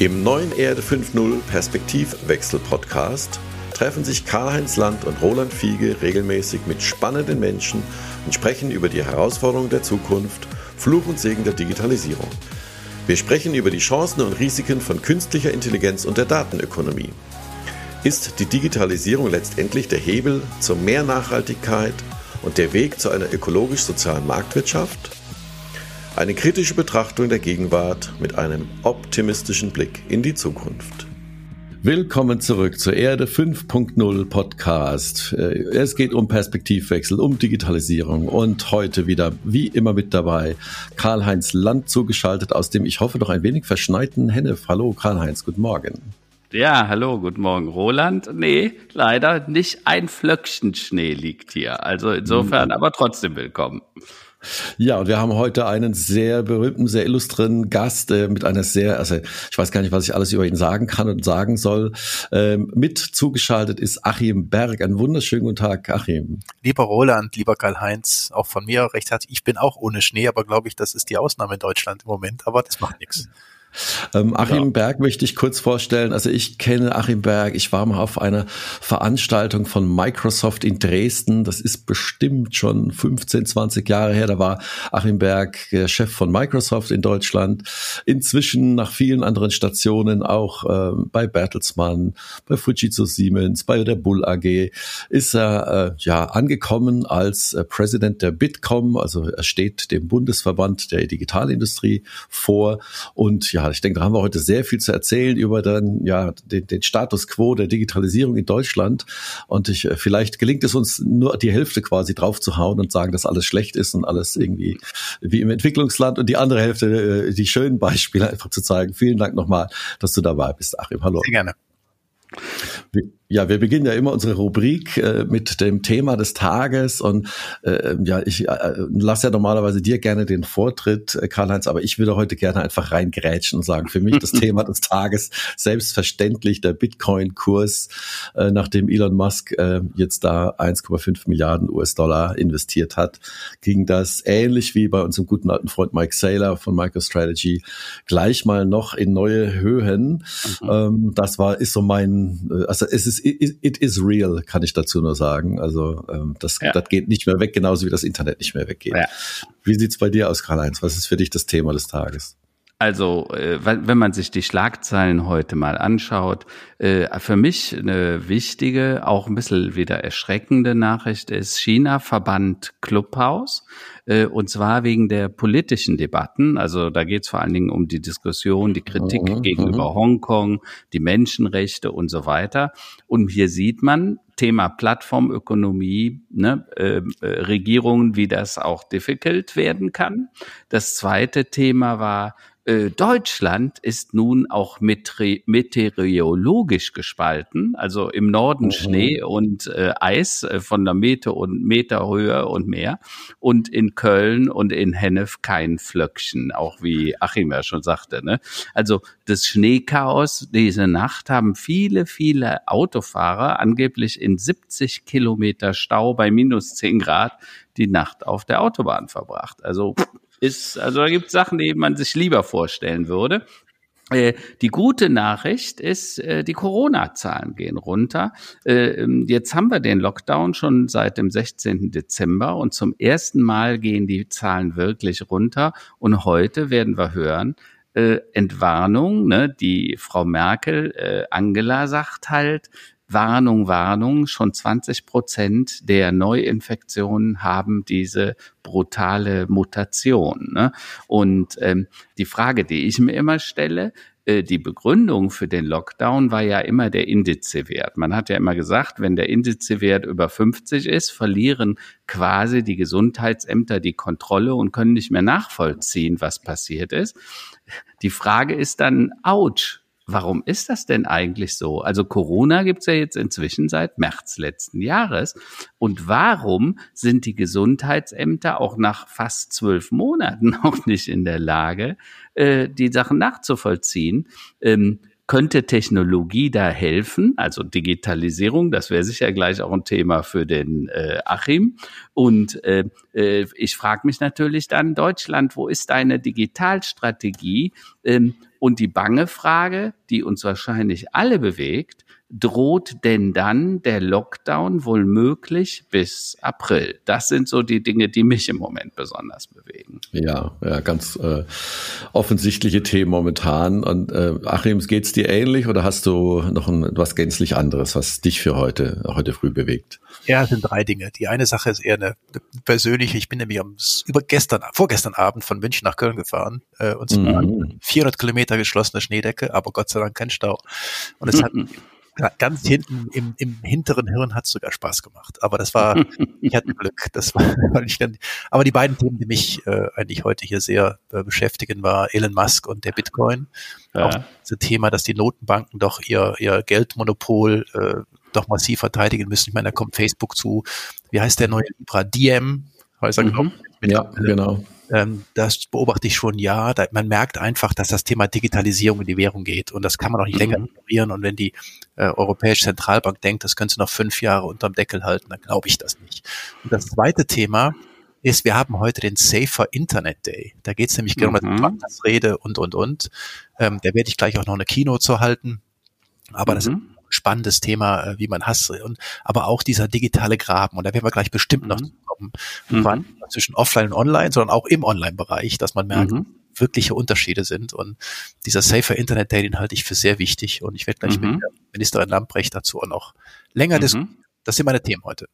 Im neuen Erde 5.0 Perspektivwechsel Podcast treffen sich Karl-Heinz Land und Roland Fiege regelmäßig mit spannenden Menschen und sprechen über die Herausforderungen der Zukunft, Fluch und Segen der Digitalisierung. Wir sprechen über die Chancen und Risiken von künstlicher Intelligenz und der Datenökonomie. Ist die Digitalisierung letztendlich der Hebel zu mehr Nachhaltigkeit und der Weg zu einer ökologisch-sozialen Marktwirtschaft? Eine kritische Betrachtung der Gegenwart mit einem optimistischen Blick in die Zukunft. Willkommen zurück zur Erde 5.0 Podcast. Äh, es geht um Perspektivwechsel, um Digitalisierung und heute wieder wie immer mit dabei Karl-Heinz Land zugeschaltet aus dem, ich hoffe, noch ein wenig verschneiten Hennef. Hallo Karl-Heinz, guten Morgen. Ja, hallo, guten Morgen, Roland. Nee, leider nicht ein Flöckchen Schnee liegt hier. Also insofern, hm. aber trotzdem willkommen. Ja, und wir haben heute einen sehr berühmten, sehr illustren Gast äh, mit einer sehr, also ich weiß gar nicht, was ich alles über ihn sagen kann und sagen soll. Ähm, mit zugeschaltet ist Achim Berg. Einen wunderschönen guten Tag, Achim. Lieber Roland, lieber Karl-Heinz, auch von mir recht herzlich. Ich bin auch ohne Schnee, aber glaube ich, das ist die Ausnahme in Deutschland im Moment, aber das macht nichts. Ähm, Achim ja. Berg möchte ich kurz vorstellen. Also ich kenne Achim Berg. Ich war mal auf einer Veranstaltung von Microsoft in Dresden. Das ist bestimmt schon 15, 20 Jahre her. Da war Achim Berg Chef von Microsoft in Deutschland. Inzwischen nach vielen anderen Stationen auch äh, bei Bertelsmann, bei Fujitsu Siemens, bei der Bull AG ist er äh, ja angekommen als äh, President der Bitkom. Also er steht dem Bundesverband der Digitalindustrie vor und ja, ja, ich denke, da haben wir heute sehr viel zu erzählen über dann, ja, den, den Status quo der Digitalisierung in Deutschland. Und ich, äh, vielleicht gelingt es uns nur die Hälfte quasi drauf zu hauen und sagen, dass alles schlecht ist und alles irgendwie wie im Entwicklungsland und die andere Hälfte, äh, die schönen Beispiele einfach zu zeigen. Vielen Dank nochmal, dass du dabei bist, Achim. Hallo. Sehr gerne. Ja, wir beginnen ja immer unsere Rubrik äh, mit dem Thema des Tages und äh, ja, ich äh, lasse ja normalerweise dir gerne den Vortritt, äh, Karl-Heinz, aber ich würde heute gerne einfach reingrätschen und sagen, für mich das Thema des Tages selbstverständlich der Bitcoin-Kurs, äh, nachdem Elon Musk äh, jetzt da 1,5 Milliarden US-Dollar investiert hat, ging das ähnlich wie bei unserem guten alten Freund Mike Saylor von MicroStrategy gleich mal noch in neue Höhen. Mhm. Ähm, das war ist so mein, äh, also es ist it, it is real, kann ich dazu nur sagen. Also ähm, das, ja. das geht nicht mehr weg, genauso wie das Internet nicht mehr weggeht. Ja. Wie sieht's bei dir aus, Karl-Heinz? Was ist für dich das Thema des Tages? Also, äh, wenn man sich die Schlagzeilen heute mal anschaut, äh, für mich eine wichtige, auch ein bisschen wieder erschreckende Nachricht ist, China verbannt Clubhouse. Äh, und zwar wegen der politischen Debatten. Also da geht es vor allen Dingen um die Diskussion, die Kritik mhm, gegenüber mhm. Hongkong, die Menschenrechte und so weiter. Und hier sieht man, Thema Plattformökonomie, ne, äh, äh, Regierungen, wie das auch difficult werden kann. Das zweite Thema war äh, Deutschland ist nun auch meteorologisch gespalten, also im Norden mhm. Schnee und äh, Eis äh, von der Meter und Meterhöhe und mehr und in Köln und in Hennef kein Flöckchen, auch wie Achim ja schon sagte. Ne? Also das Schneechaos diese Nacht haben viele, viele Autofahrer angeblich in 70 Kilometer Stau bei minus 10 Grad die Nacht auf der Autobahn verbracht. Also ist, also da gibt es Sachen, die man sich lieber vorstellen würde. Äh, die gute Nachricht ist, äh, die Corona-Zahlen gehen runter. Äh, ähm, jetzt haben wir den Lockdown schon seit dem 16. Dezember und zum ersten Mal gehen die Zahlen wirklich runter. Und heute werden wir hören, Entwarnung, ne, die Frau Merkel, Angela sagt halt, Warnung, Warnung, schon 20 Prozent der Neuinfektionen haben diese brutale Mutation. Ne? Und ähm, die Frage, die ich mir immer stelle, äh, die Begründung für den Lockdown war ja immer der Indizewert. Man hat ja immer gesagt, wenn der Indizewert über 50 ist, verlieren quasi die Gesundheitsämter die Kontrolle und können nicht mehr nachvollziehen, was passiert ist. Die Frage ist dann, ouch, Warum ist das denn eigentlich so? Also Corona gibt's ja jetzt inzwischen seit März letzten Jahres. Und warum sind die Gesundheitsämter auch nach fast zwölf Monaten auch nicht in der Lage, äh, die Sachen nachzuvollziehen? Ähm, könnte Technologie da helfen? Also Digitalisierung, das wäre sicher gleich auch ein Thema für den äh, Achim. Und äh, äh, ich frage mich natürlich dann, Deutschland, wo ist deine Digitalstrategie? Ähm, und die bange Frage, die uns wahrscheinlich alle bewegt, droht denn dann der Lockdown wohl möglich bis April? Das sind so die Dinge, die mich im Moment besonders bewegen. Ja, ja, ganz äh, offensichtliche Themen momentan. Und äh, Achim, geht's dir ähnlich oder hast du noch ein, was gänzlich anderes, was dich für heute, heute früh bewegt? Ja, es sind drei Dinge. Die eine Sache ist eher eine, persönliche. Ich bin nämlich am, über gestern, vorgestern Abend von München nach Köln gefahren. Äh, und zwar mhm. 400 Kilometer geschlossene Schneedecke, aber Gott sei Dank kein Stau. Und es hat ganz hinten im, im hinteren Hirn hat es sogar Spaß gemacht. Aber das war, ich hatte Glück. Das war nicht ganz, aber die beiden Themen, die mich äh, eigentlich heute hier sehr äh, beschäftigen, war Elon Musk und der Bitcoin. Ja. Auch das Thema, dass die Notenbanken doch ihr, ihr Geldmonopol äh, doch massiv verteidigen müssen. Ich meine, da kommt Facebook zu. Wie heißt der neue Libra? DM, heißt er, mhm. Ja, genau. Ähm, das beobachte ich schon, ja. Da, man merkt einfach, dass das Thema Digitalisierung in die Währung geht und das kann man auch nicht mhm. länger ignorieren. Und wenn die äh, Europäische Zentralbank denkt, das könnte noch fünf Jahre unterm Deckel halten, dann glaube ich das nicht. Und das zweite Thema ist, wir haben heute den Safer Internet Day. Da geht es nämlich genau mhm. um Rede und, und, und. Ähm, da werde ich gleich auch noch eine Kino zu halten. Aber mhm. das spannendes Thema, äh, wie man hasst. Und, aber auch dieser digitale Graben. Und da werden wir gleich bestimmt mhm. noch kommen. Mhm. Zwischen Offline und Online, sondern auch im Online-Bereich, dass man merkt, mhm. wirkliche Unterschiede sind. Und dieser Safer Internet Day, den halte ich für sehr wichtig. Und ich werde gleich mhm. mit der Ministerin Lamprecht dazu auch noch länger mhm. diskutieren. Das sind meine Themen heute.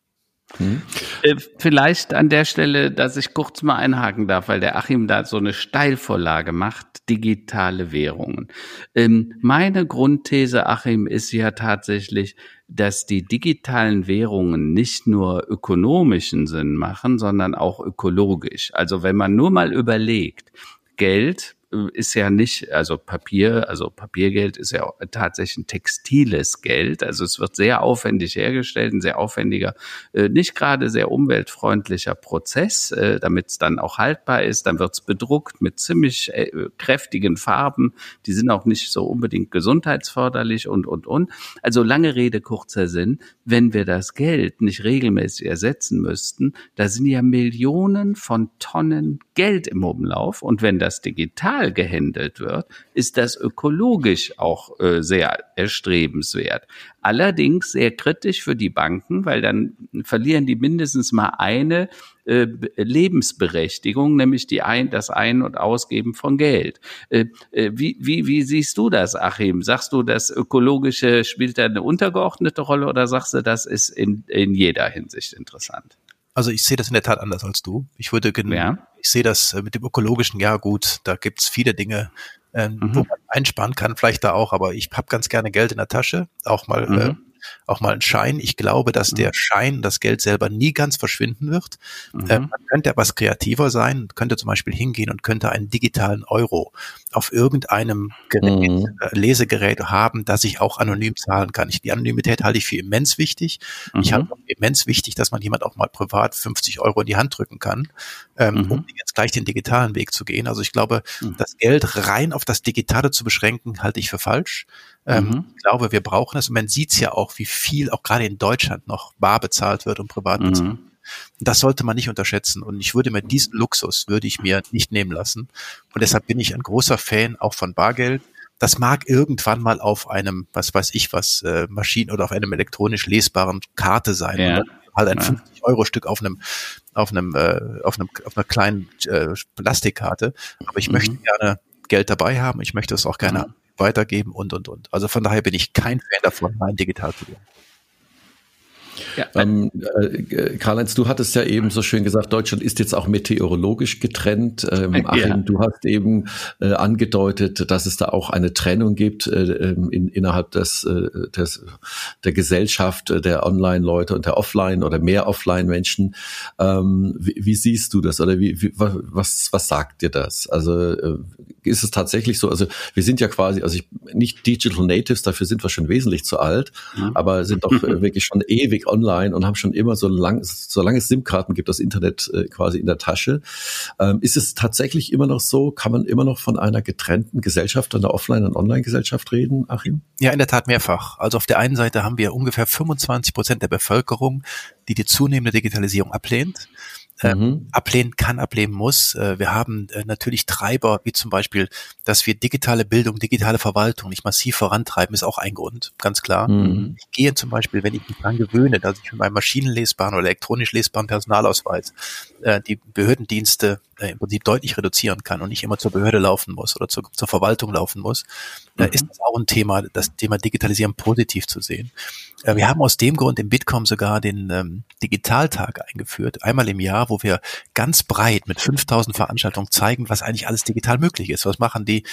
Hm. Vielleicht an der Stelle, dass ich kurz mal einhaken darf, weil der Achim da so eine Steilvorlage macht, digitale Währungen. Ähm, meine Grundthese, Achim, ist ja tatsächlich, dass die digitalen Währungen nicht nur ökonomischen Sinn machen, sondern auch ökologisch. Also wenn man nur mal überlegt, Geld ist ja nicht, also Papier, also Papiergeld ist ja tatsächlich ein textiles Geld. Also es wird sehr aufwendig hergestellt, ein sehr aufwendiger, äh, nicht gerade sehr umweltfreundlicher Prozess, äh, damit es dann auch haltbar ist. Dann wird es bedruckt mit ziemlich äh, kräftigen Farben. Die sind auch nicht so unbedingt gesundheitsförderlich und, und, und. Also lange Rede, kurzer Sinn. Wenn wir das Geld nicht regelmäßig ersetzen müssten, da sind ja Millionen von Tonnen Geld im Umlauf. Und wenn das digital digital gehandelt wird, ist das ökologisch auch äh, sehr erstrebenswert. Allerdings sehr kritisch für die Banken, weil dann verlieren die mindestens mal eine äh, Lebensberechtigung, nämlich die ein, das Ein- und Ausgeben von Geld. Äh, äh, wie, wie, wie siehst du das, Achim? Sagst du, das Ökologische spielt da eine untergeordnete Rolle oder sagst du, das ist in, in jeder Hinsicht interessant? Also ich sehe das in der Tat anders als du. Ich würde ja. ich sehe das äh, mit dem ökologischen, ja gut, da gibt's viele Dinge, ähm, mhm. wo man einsparen kann, vielleicht da auch, aber ich habe ganz gerne Geld in der Tasche, auch mal mhm. äh, auch mal ein Schein. Ich glaube, dass der mhm. Schein, das Geld selber nie ganz verschwinden wird. Mhm. Ähm, man könnte etwas kreativer sein, könnte zum Beispiel hingehen und könnte einen digitalen Euro auf irgendeinem Gerät, mhm. äh, Lesegerät haben, das ich auch anonym zahlen kann. Ich, die Anonymität halte ich für immens wichtig. Mhm. Ich halte immens wichtig, dass man jemand auch mal privat 50 Euro in die Hand drücken kann, ähm, mhm. um jetzt gleich den digitalen Weg zu gehen. Also ich glaube, mhm. das Geld rein auf das Digitale zu beschränken, halte ich für falsch. Ähm, mhm. Ich glaube, wir brauchen es. Und man sieht es ja auch, wie viel auch gerade in Deutschland noch bar bezahlt wird und privat mhm. bezahlt. Das sollte man nicht unterschätzen. Und ich würde mir diesen Luxus, würde ich mir nicht nehmen lassen. Und deshalb bin ich ein großer Fan auch von Bargeld. Das mag irgendwann mal auf einem, was weiß ich was, äh, Maschinen oder auf einem elektronisch lesbaren Karte sein. Ja. Halt ein ja. 50-Euro-Stück auf einem, auf einem, äh, auf einem, auf einer kleinen äh, Plastikkarte. Aber ich mhm. möchte gerne Geld dabei haben. Ich möchte es auch gerne mhm weitergeben und, und, und. Also von daher bin ich kein Fan davon, rein digital zu gehen. Ja. Ähm, äh, Karl-Heinz, du hattest ja eben so schön gesagt, Deutschland ist jetzt auch meteorologisch getrennt. Ähm, Achim, ja. du hast eben äh, angedeutet, dass es da auch eine Trennung gibt äh, ähm, in, innerhalb des, äh, des, der Gesellschaft äh, der Online-Leute und der Offline- oder mehr Offline-Menschen. Ähm, wie, wie, siehst du das oder wie, wie, was, was sagt dir das? Also äh, ist es tatsächlich so? Also wir sind ja quasi, also ich, nicht Digital Natives, dafür sind wir schon wesentlich zu alt, mhm. aber sind doch wirklich schon ewig online und haben schon immer so lang, solange es SIM-Karten gibt, das Internet äh, quasi in der Tasche. Ähm, ist es tatsächlich immer noch so? Kann man immer noch von einer getrennten Gesellschaft, einer Offline- und Online-Gesellschaft reden, Achim? Ja, in der Tat mehrfach. Also auf der einen Seite haben wir ungefähr 25 Prozent der Bevölkerung, die die zunehmende Digitalisierung ablehnt. Äh, mhm. ablehnen kann, ablehnen muss. Äh, wir haben äh, natürlich Treiber, wie zum Beispiel, dass wir digitale Bildung, digitale Verwaltung nicht massiv vorantreiben, ist auch ein Grund, ganz klar. Mhm. Ich gehe zum Beispiel, wenn ich mich daran gewöhne, dass ich mit meinem maschinenlesbaren oder elektronisch lesbaren Personalausweis die Behördendienste äh, im Prinzip deutlich reduzieren kann und nicht immer zur Behörde laufen muss oder zur, zur Verwaltung laufen muss, äh, mhm. ist das auch ein Thema, das Thema Digitalisieren positiv zu sehen. Äh, wir haben aus dem Grund im Bitkom sogar den ähm, Digitaltag eingeführt, einmal im Jahr, wo wir ganz breit mit 5000 Veranstaltungen zeigen, was eigentlich alles digital möglich ist. Was machen die,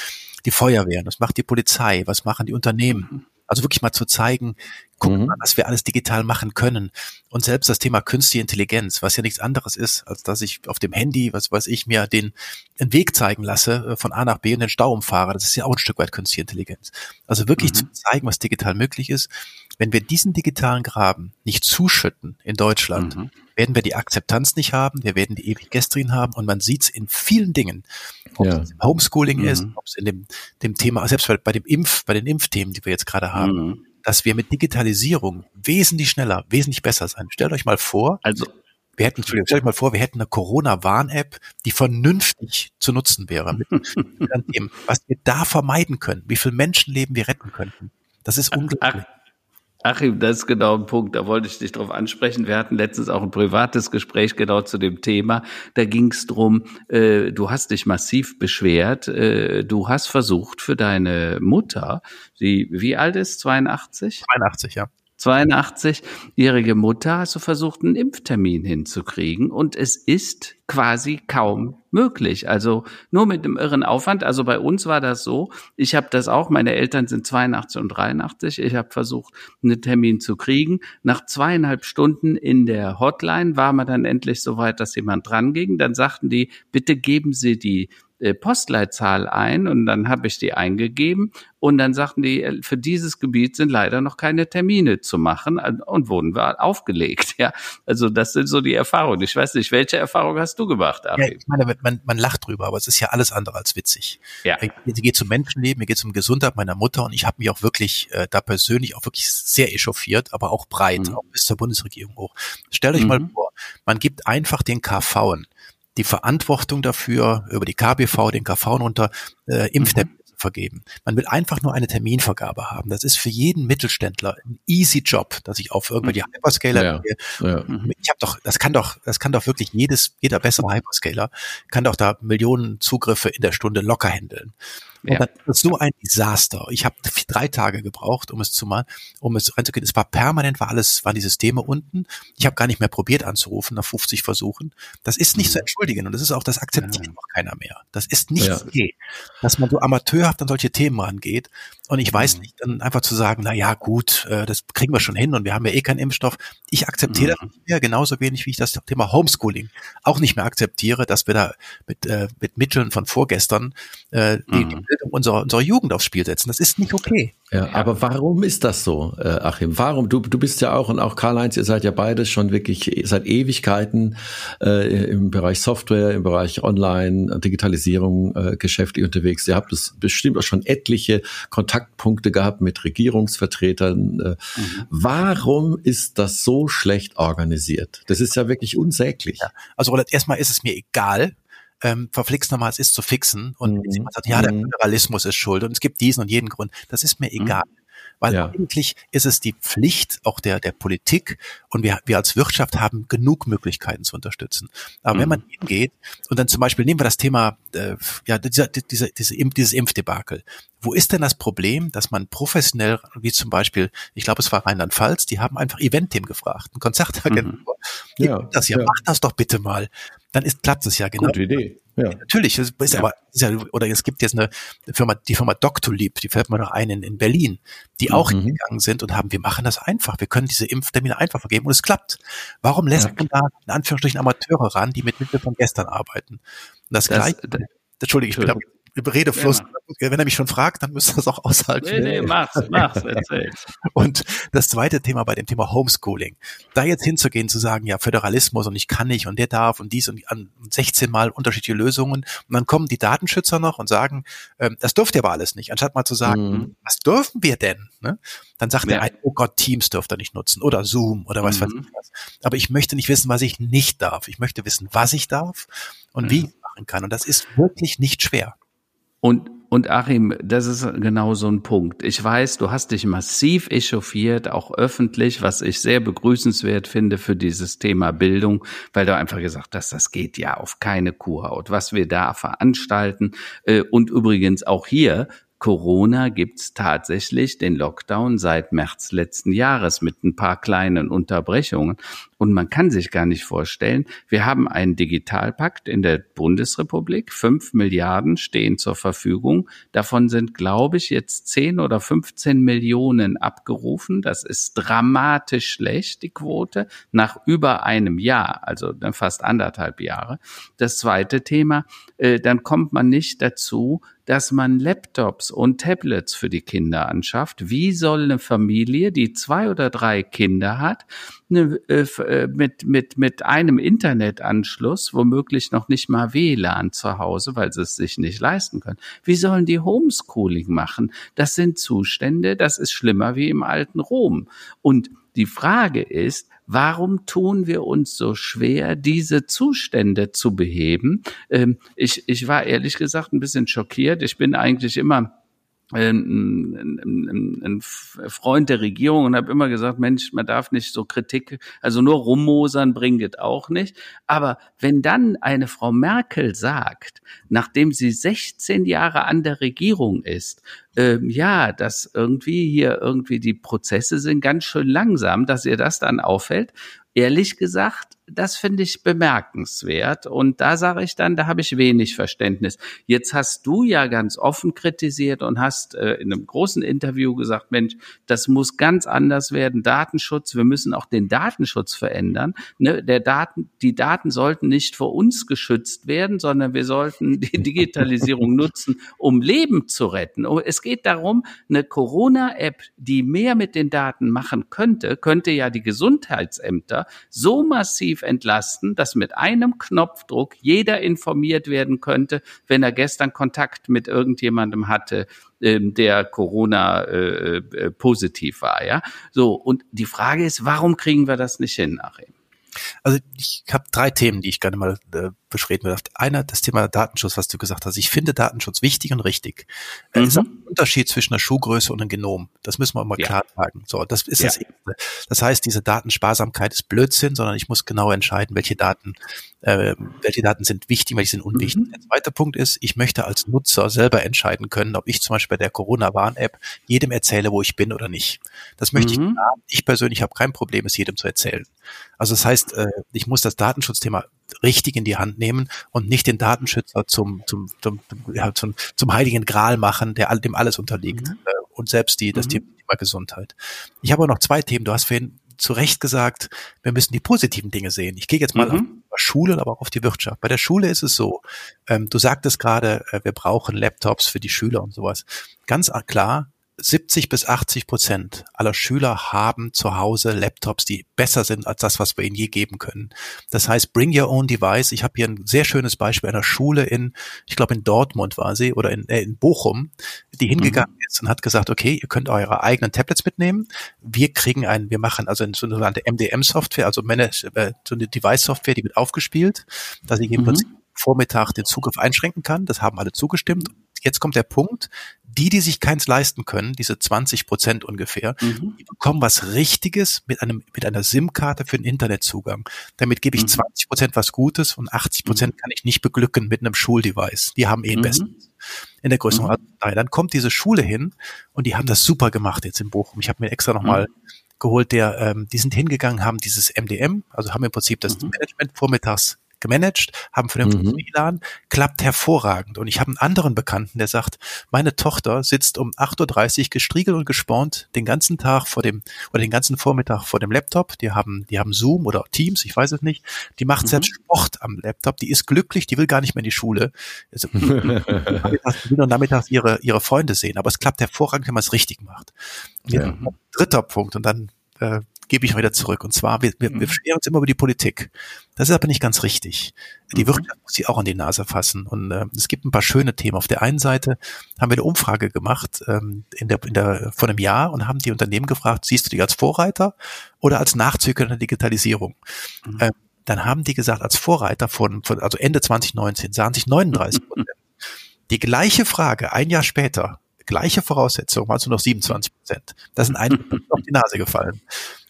die Feuerwehren, was macht die Polizei, was machen die Unternehmen, mhm. Also wirklich mal zu zeigen, guck mhm. mal, was wir alles digital machen können. Und selbst das Thema künstliche Intelligenz, was ja nichts anderes ist, als dass ich auf dem Handy, was weiß ich, mir den, den Weg zeigen lasse, äh, von A nach B und den Stau umfahre. Das ist ja auch ein Stück weit künstliche Intelligenz. Also wirklich mhm. zu zeigen, was digital möglich ist. Wenn wir diesen digitalen Graben nicht zuschütten in Deutschland, mhm. werden wir die Akzeptanz nicht haben, wir werden die ewig gestrigen haben und man sieht es in vielen Dingen, ob ja. es im Homeschooling mhm. ist, ob es in dem, dem Thema, selbst bei dem Impf, bei den Impfthemen, die wir jetzt gerade haben, mhm. Dass wir mit Digitalisierung wesentlich schneller, wesentlich besser sein. Stellt euch mal vor, also wir hätten, stellt euch mal vor, wir hätten eine Corona-Warn-App, die vernünftig zu nutzen wäre. Was wir da vermeiden können, wie viele Menschenleben wir retten könnten. Das ist unglaublich. Achim, das ist genau ein Punkt, da wollte ich dich drauf ansprechen. Wir hatten letztens auch ein privates Gespräch genau zu dem Thema. Da ging es drum, äh, du hast dich massiv beschwert. Äh, du hast versucht für deine Mutter, die wie alt ist? 82? 82, ja. 82-jährige Mutter hast du versucht, einen Impftermin hinzukriegen und es ist quasi kaum möglich. Also nur mit dem irren Aufwand. Also bei uns war das so, ich habe das auch, meine Eltern sind 82 und 83, ich habe versucht, einen Termin zu kriegen. Nach zweieinhalb Stunden in der Hotline war man dann endlich so weit, dass jemand dran ging. Dann sagten die, bitte geben Sie die äh, Postleitzahl ein und dann habe ich die eingegeben und dann sagten die, äh, für dieses Gebiet sind leider noch keine Termine zu machen und wurden wir aufgelegt. Ja, also das sind so die Erfahrungen. Ich weiß nicht, welche Erfahrung hast du gemacht? Achim? Ja, ich meine, man, man lacht drüber, aber es ist ja alles andere als witzig. Ja. Es geht um Menschenleben, mir geht es um Gesundheit meiner Mutter und ich habe mich auch wirklich äh, da persönlich auch wirklich sehr echauffiert, aber auch breit, mhm. auch bis zur Bundesregierung hoch. Stellt euch mhm. mal vor, man gibt einfach den KV die Verantwortung dafür über die KBV, den KV runter, äh, Impftermine mhm. vergeben. Man will einfach nur eine Terminvergabe haben. Das ist für jeden Mittelständler ein easy Job, dass ich auf irgendwelche mhm. Hyperscaler ja, gehe. Ja. Ich habe doch, das kann doch, das kann doch wirklich jedes, jeder bessere Hyperscaler kann doch da Millionen Zugriffe in der Stunde locker handeln. Und ja. dann ist so ein Desaster. Ich habe drei Tage gebraucht, um es zu mal, um es reinzugehen. Es war permanent, war alles, waren die Systeme unten. Ich habe gar nicht mehr probiert anzurufen nach 50 Versuchen. Das ist nicht mhm. zu entschuldigen und das ist auch, das akzeptiert ja. auch keiner mehr. Das ist nicht ja. okay, dass man so amateurhaft an solche Themen rangeht. Und ich weiß mhm. nicht, dann einfach zu sagen, na ja, gut, äh, das kriegen wir schon hin und wir haben ja eh keinen Impfstoff. Ich akzeptiere mhm. das nicht mehr, genauso wenig wie ich das Thema Homeschooling auch nicht mehr akzeptiere, dass wir da mit, äh, mit Mitteln von vorgestern äh, die, die unserer, unserer Jugend aufs Spiel setzen. Das ist nicht okay. Ja, aber warum ist das so, äh, Achim? Warum? Du, du bist ja auch und auch Karl-Heinz, ihr seid ja beides schon wirklich seit Ewigkeiten äh, im Bereich Software, im Bereich Online, Digitalisierung äh, geschäftlich unterwegs. Ihr habt es bestimmt auch schon etliche Kontaktpunkte gehabt mit Regierungsvertretern. Äh, mhm. Warum ist das so schlecht organisiert? Das ist ja wirklich unsäglich. Ja. Also erstmal ist es mir egal, ähm, verflixt nochmal, es ist zu fixen. Und mhm. jemand sagt, ja, der mhm. Föderalismus ist schuld und es gibt diesen und jeden Grund. Das ist mir mhm. Weil ja. eigentlich ist es die Pflicht auch der, der Politik und wir, wir als Wirtschaft haben genug Möglichkeiten zu unterstützen. Aber mhm. wenn man hingeht und dann zum Beispiel nehmen wir das Thema, äh, ja, dieser, dieser, diese, dieses Impfdebakel. Wo ist denn das Problem, dass man professionell, wie zum Beispiel, ich glaube, es war Rheinland-Pfalz, die haben einfach Event-Team gefragt, ein Konzertagentur. Mhm. Ja, das ja, ja, mach das doch bitte mal. Dann ist, klappt es ja genau. Gute Idee. Ja. Natürlich, es ist ja. aber, ist ja, oder es gibt jetzt eine Firma, die Firma Doctolib, die fällt mir noch ein in, in Berlin, die auch mhm. hingegangen sind und haben, wir machen das einfach, wir können diese Impftermine einfach vergeben und es klappt. Warum lässt ja. man da in Anführungsstrichen Amateure ran, die mit Mitteln von gestern arbeiten? Und das, das gleiche, Entschuldige, ich bin Redefluss. Ja, Wenn er mich schon fragt, dann müsste das auch aushalten. Nee, nee, mach's, mach's, erzähl. Und das zweite Thema bei dem Thema Homeschooling. Da jetzt hinzugehen, zu sagen, ja, Föderalismus und ich kann nicht und der darf und dies und an 16 Mal unterschiedliche Lösungen. Und dann kommen die Datenschützer noch und sagen, ähm, das dürft ihr aber alles nicht. Anstatt mal zu sagen, mhm. was dürfen wir denn? Ne? Dann sagt ja. er, oh Gott, Teams dürft ihr nicht nutzen oder Zoom oder was mhm. weiß ich was. Aber ich möchte nicht wissen, was ich nicht darf. Ich möchte wissen, was ich darf und mhm. wie ich machen kann. Und das ist wirklich nicht schwer. Und, und Achim, das ist genau so ein Punkt. Ich weiß, du hast dich massiv echauffiert, auch öffentlich, was ich sehr begrüßenswert finde für dieses Thema Bildung, weil du einfach gesagt hast, das geht ja auf keine Kurhaut, was wir da veranstalten. Äh, und übrigens auch hier, Corona gibt's tatsächlich den Lockdown seit März letzten Jahres mit ein paar kleinen Unterbrechungen. Und man kann sich gar nicht vorstellen, wir haben einen Digitalpakt in der Bundesrepublik. Fünf Milliarden stehen zur Verfügung. Davon sind, glaube ich, jetzt zehn oder 15 Millionen abgerufen. Das ist dramatisch schlecht, die Quote, nach über einem Jahr, also fast anderthalb Jahre. Das zweite Thema, äh, dann kommt man nicht dazu, dass man Laptops und Tablets für die Kinder anschafft. Wie soll eine Familie, die zwei oder drei Kinder hat, eine, äh, äh, mit, mit, mit einem Internetanschluss, womöglich noch nicht mal WLAN zu Hause, weil sie es sich nicht leisten können, wie sollen die Homeschooling machen? Das sind Zustände, das ist schlimmer wie im alten Rom. Und die Frage ist, Warum tun wir uns so schwer, diese Zustände zu beheben? Ähm, ich, ich war ehrlich gesagt ein bisschen schockiert. Ich bin eigentlich immer ein, ein, ein Freund der Regierung und habe immer gesagt, Mensch, man darf nicht so Kritik, also nur rummosern bringt auch nicht. Aber wenn dann eine Frau Merkel sagt, nachdem sie 16 Jahre an der Regierung ist, ähm, ja, dass irgendwie hier irgendwie die Prozesse sind ganz schön langsam, dass ihr das dann auffällt. Ehrlich gesagt, das finde ich bemerkenswert. Und da sage ich dann, da habe ich wenig Verständnis. Jetzt hast du ja ganz offen kritisiert und hast äh, in einem großen Interview gesagt, Mensch, das muss ganz anders werden. Datenschutz, wir müssen auch den Datenschutz verändern. Ne? Der Daten, die Daten sollten nicht vor uns geschützt werden, sondern wir sollten die Digitalisierung nutzen, um Leben zu retten. Es geht darum, eine Corona-App, die mehr mit den Daten machen könnte, könnte ja die Gesundheitsämter so massiv entlasten, dass mit einem Knopfdruck jeder informiert werden könnte, wenn er gestern Kontakt mit irgendjemandem hatte, ähm, der Corona äh, äh, positiv war, ja. So und die Frage ist, warum kriegen wir das nicht hin, Achim? Also ich habe drei Themen, die ich gerne mal äh, beschreden will. Einer, das Thema Datenschutz, was du gesagt hast. Ich finde Datenschutz wichtig und richtig. Mhm. Es ist ein Unterschied zwischen einer Schuhgröße und einem Genom. Das müssen wir mal ja. klar sagen. So, das ist ja. das Erste. Das heißt, diese Datensparsamkeit ist Blödsinn, sondern ich muss genau entscheiden, welche Daten, äh, welche Daten sind wichtig, welche sind unwichtig. Mhm. Der zweite Punkt ist, ich möchte als Nutzer selber entscheiden können, ob ich zum Beispiel bei der Corona-Warn-App jedem erzähle, wo ich bin oder nicht. Das möchte mhm. ich. Ich persönlich habe kein Problem, es jedem zu erzählen. Also das heißt, äh, ich muss das Datenschutzthema richtig in die Hand nehmen und nicht den Datenschützer zum, zum, zum, ja, zum, zum heiligen Gral machen, der dem alles unterliegt mhm. Äh, und selbst die, das mhm. Thema Gesundheit. Ich habe aber noch zwei Themen. Du hast vorhin zu Recht gesagt, wir müssen die positiven Dinge sehen. Ich gehe jetzt mal mhm. auf Schule, aber auch auf die Wirtschaft. Bei der Schule ist es so, ähm, du sagtest gerade, äh, wir brauchen Laptops für die Schüler und sowas. Ganz klar, 70 bis 80 Prozent aller Schüler haben zu Hause Laptops, die besser sind als das, was wir ihnen je geben können. Das heißt, bring your own device. Ich habe hier ein sehr schönes Beispiel einer Schule in, ich glaube in Dortmund war sie oder in, äh, in Bochum, die hingegangen mhm. ist und hat gesagt, okay, ihr könnt eure eigenen Tablets mitnehmen. Wir kriegen einen, wir machen also eine sogenannte MDM-Software, also Manage, äh, so eine Device-Software, die wird aufgespielt, dass ich im mhm. Prinzip Vormittag den Zugriff einschränken kann. Das haben alle zugestimmt jetzt kommt der Punkt, die, die sich keins leisten können, diese 20 Prozent ungefähr, mhm. die bekommen was Richtiges mit einem, mit einer SIM-Karte für den Internetzugang. Damit gebe ich mhm. 20 Prozent was Gutes und 80 Prozent mhm. kann ich nicht beglücken mit einem Schuldevice. Die haben eh ein mhm. besseres in der Größe. Mhm. Dann kommt diese Schule hin und die haben das super gemacht jetzt in Bochum. Ich habe mir extra nochmal mhm. geholt, der, ähm, die sind hingegangen, haben dieses MDM, also haben im Prinzip das mhm. Management vormittags gemanagt, haben vernünftiges mhm. WLAN, klappt hervorragend. Und ich habe einen anderen Bekannten, der sagt, meine Tochter sitzt um 8.30 Uhr gestriegelt und gespornt den ganzen Tag vor dem, oder den ganzen Vormittag vor dem Laptop. Die haben, die haben Zoom oder Teams, ich weiß es nicht. Die macht mhm. selbst Sport am Laptop. Die ist glücklich, die will gar nicht mehr in die Schule. Also, die will nur nachmittags ihre, ihre Freunde sehen. Aber es klappt hervorragend, wenn man es richtig macht. Ja. Dritter Punkt. Und dann äh, gebe ich wieder zurück. Und zwar, wir, wir, wir beschweren mhm. uns immer über die Politik. Das ist aber nicht ganz richtig. Die mhm. Wirtschaft muss sie auch an die Nase fassen. Und äh, es gibt ein paar schöne Themen. Auf der einen Seite haben wir eine Umfrage gemacht ähm, in der, in der, vor einem Jahr und haben die Unternehmen gefragt, siehst du dich als Vorreiter oder als Nachzügler der Digitalisierung? Mhm. Ähm, dann haben die gesagt, als Vorreiter von, von also Ende 2019 sahen sich 39 Prozent. Die gleiche Frage ein Jahr später gleiche Voraussetzungen, also noch 27 Prozent. Das sind einige auf die Nase gefallen.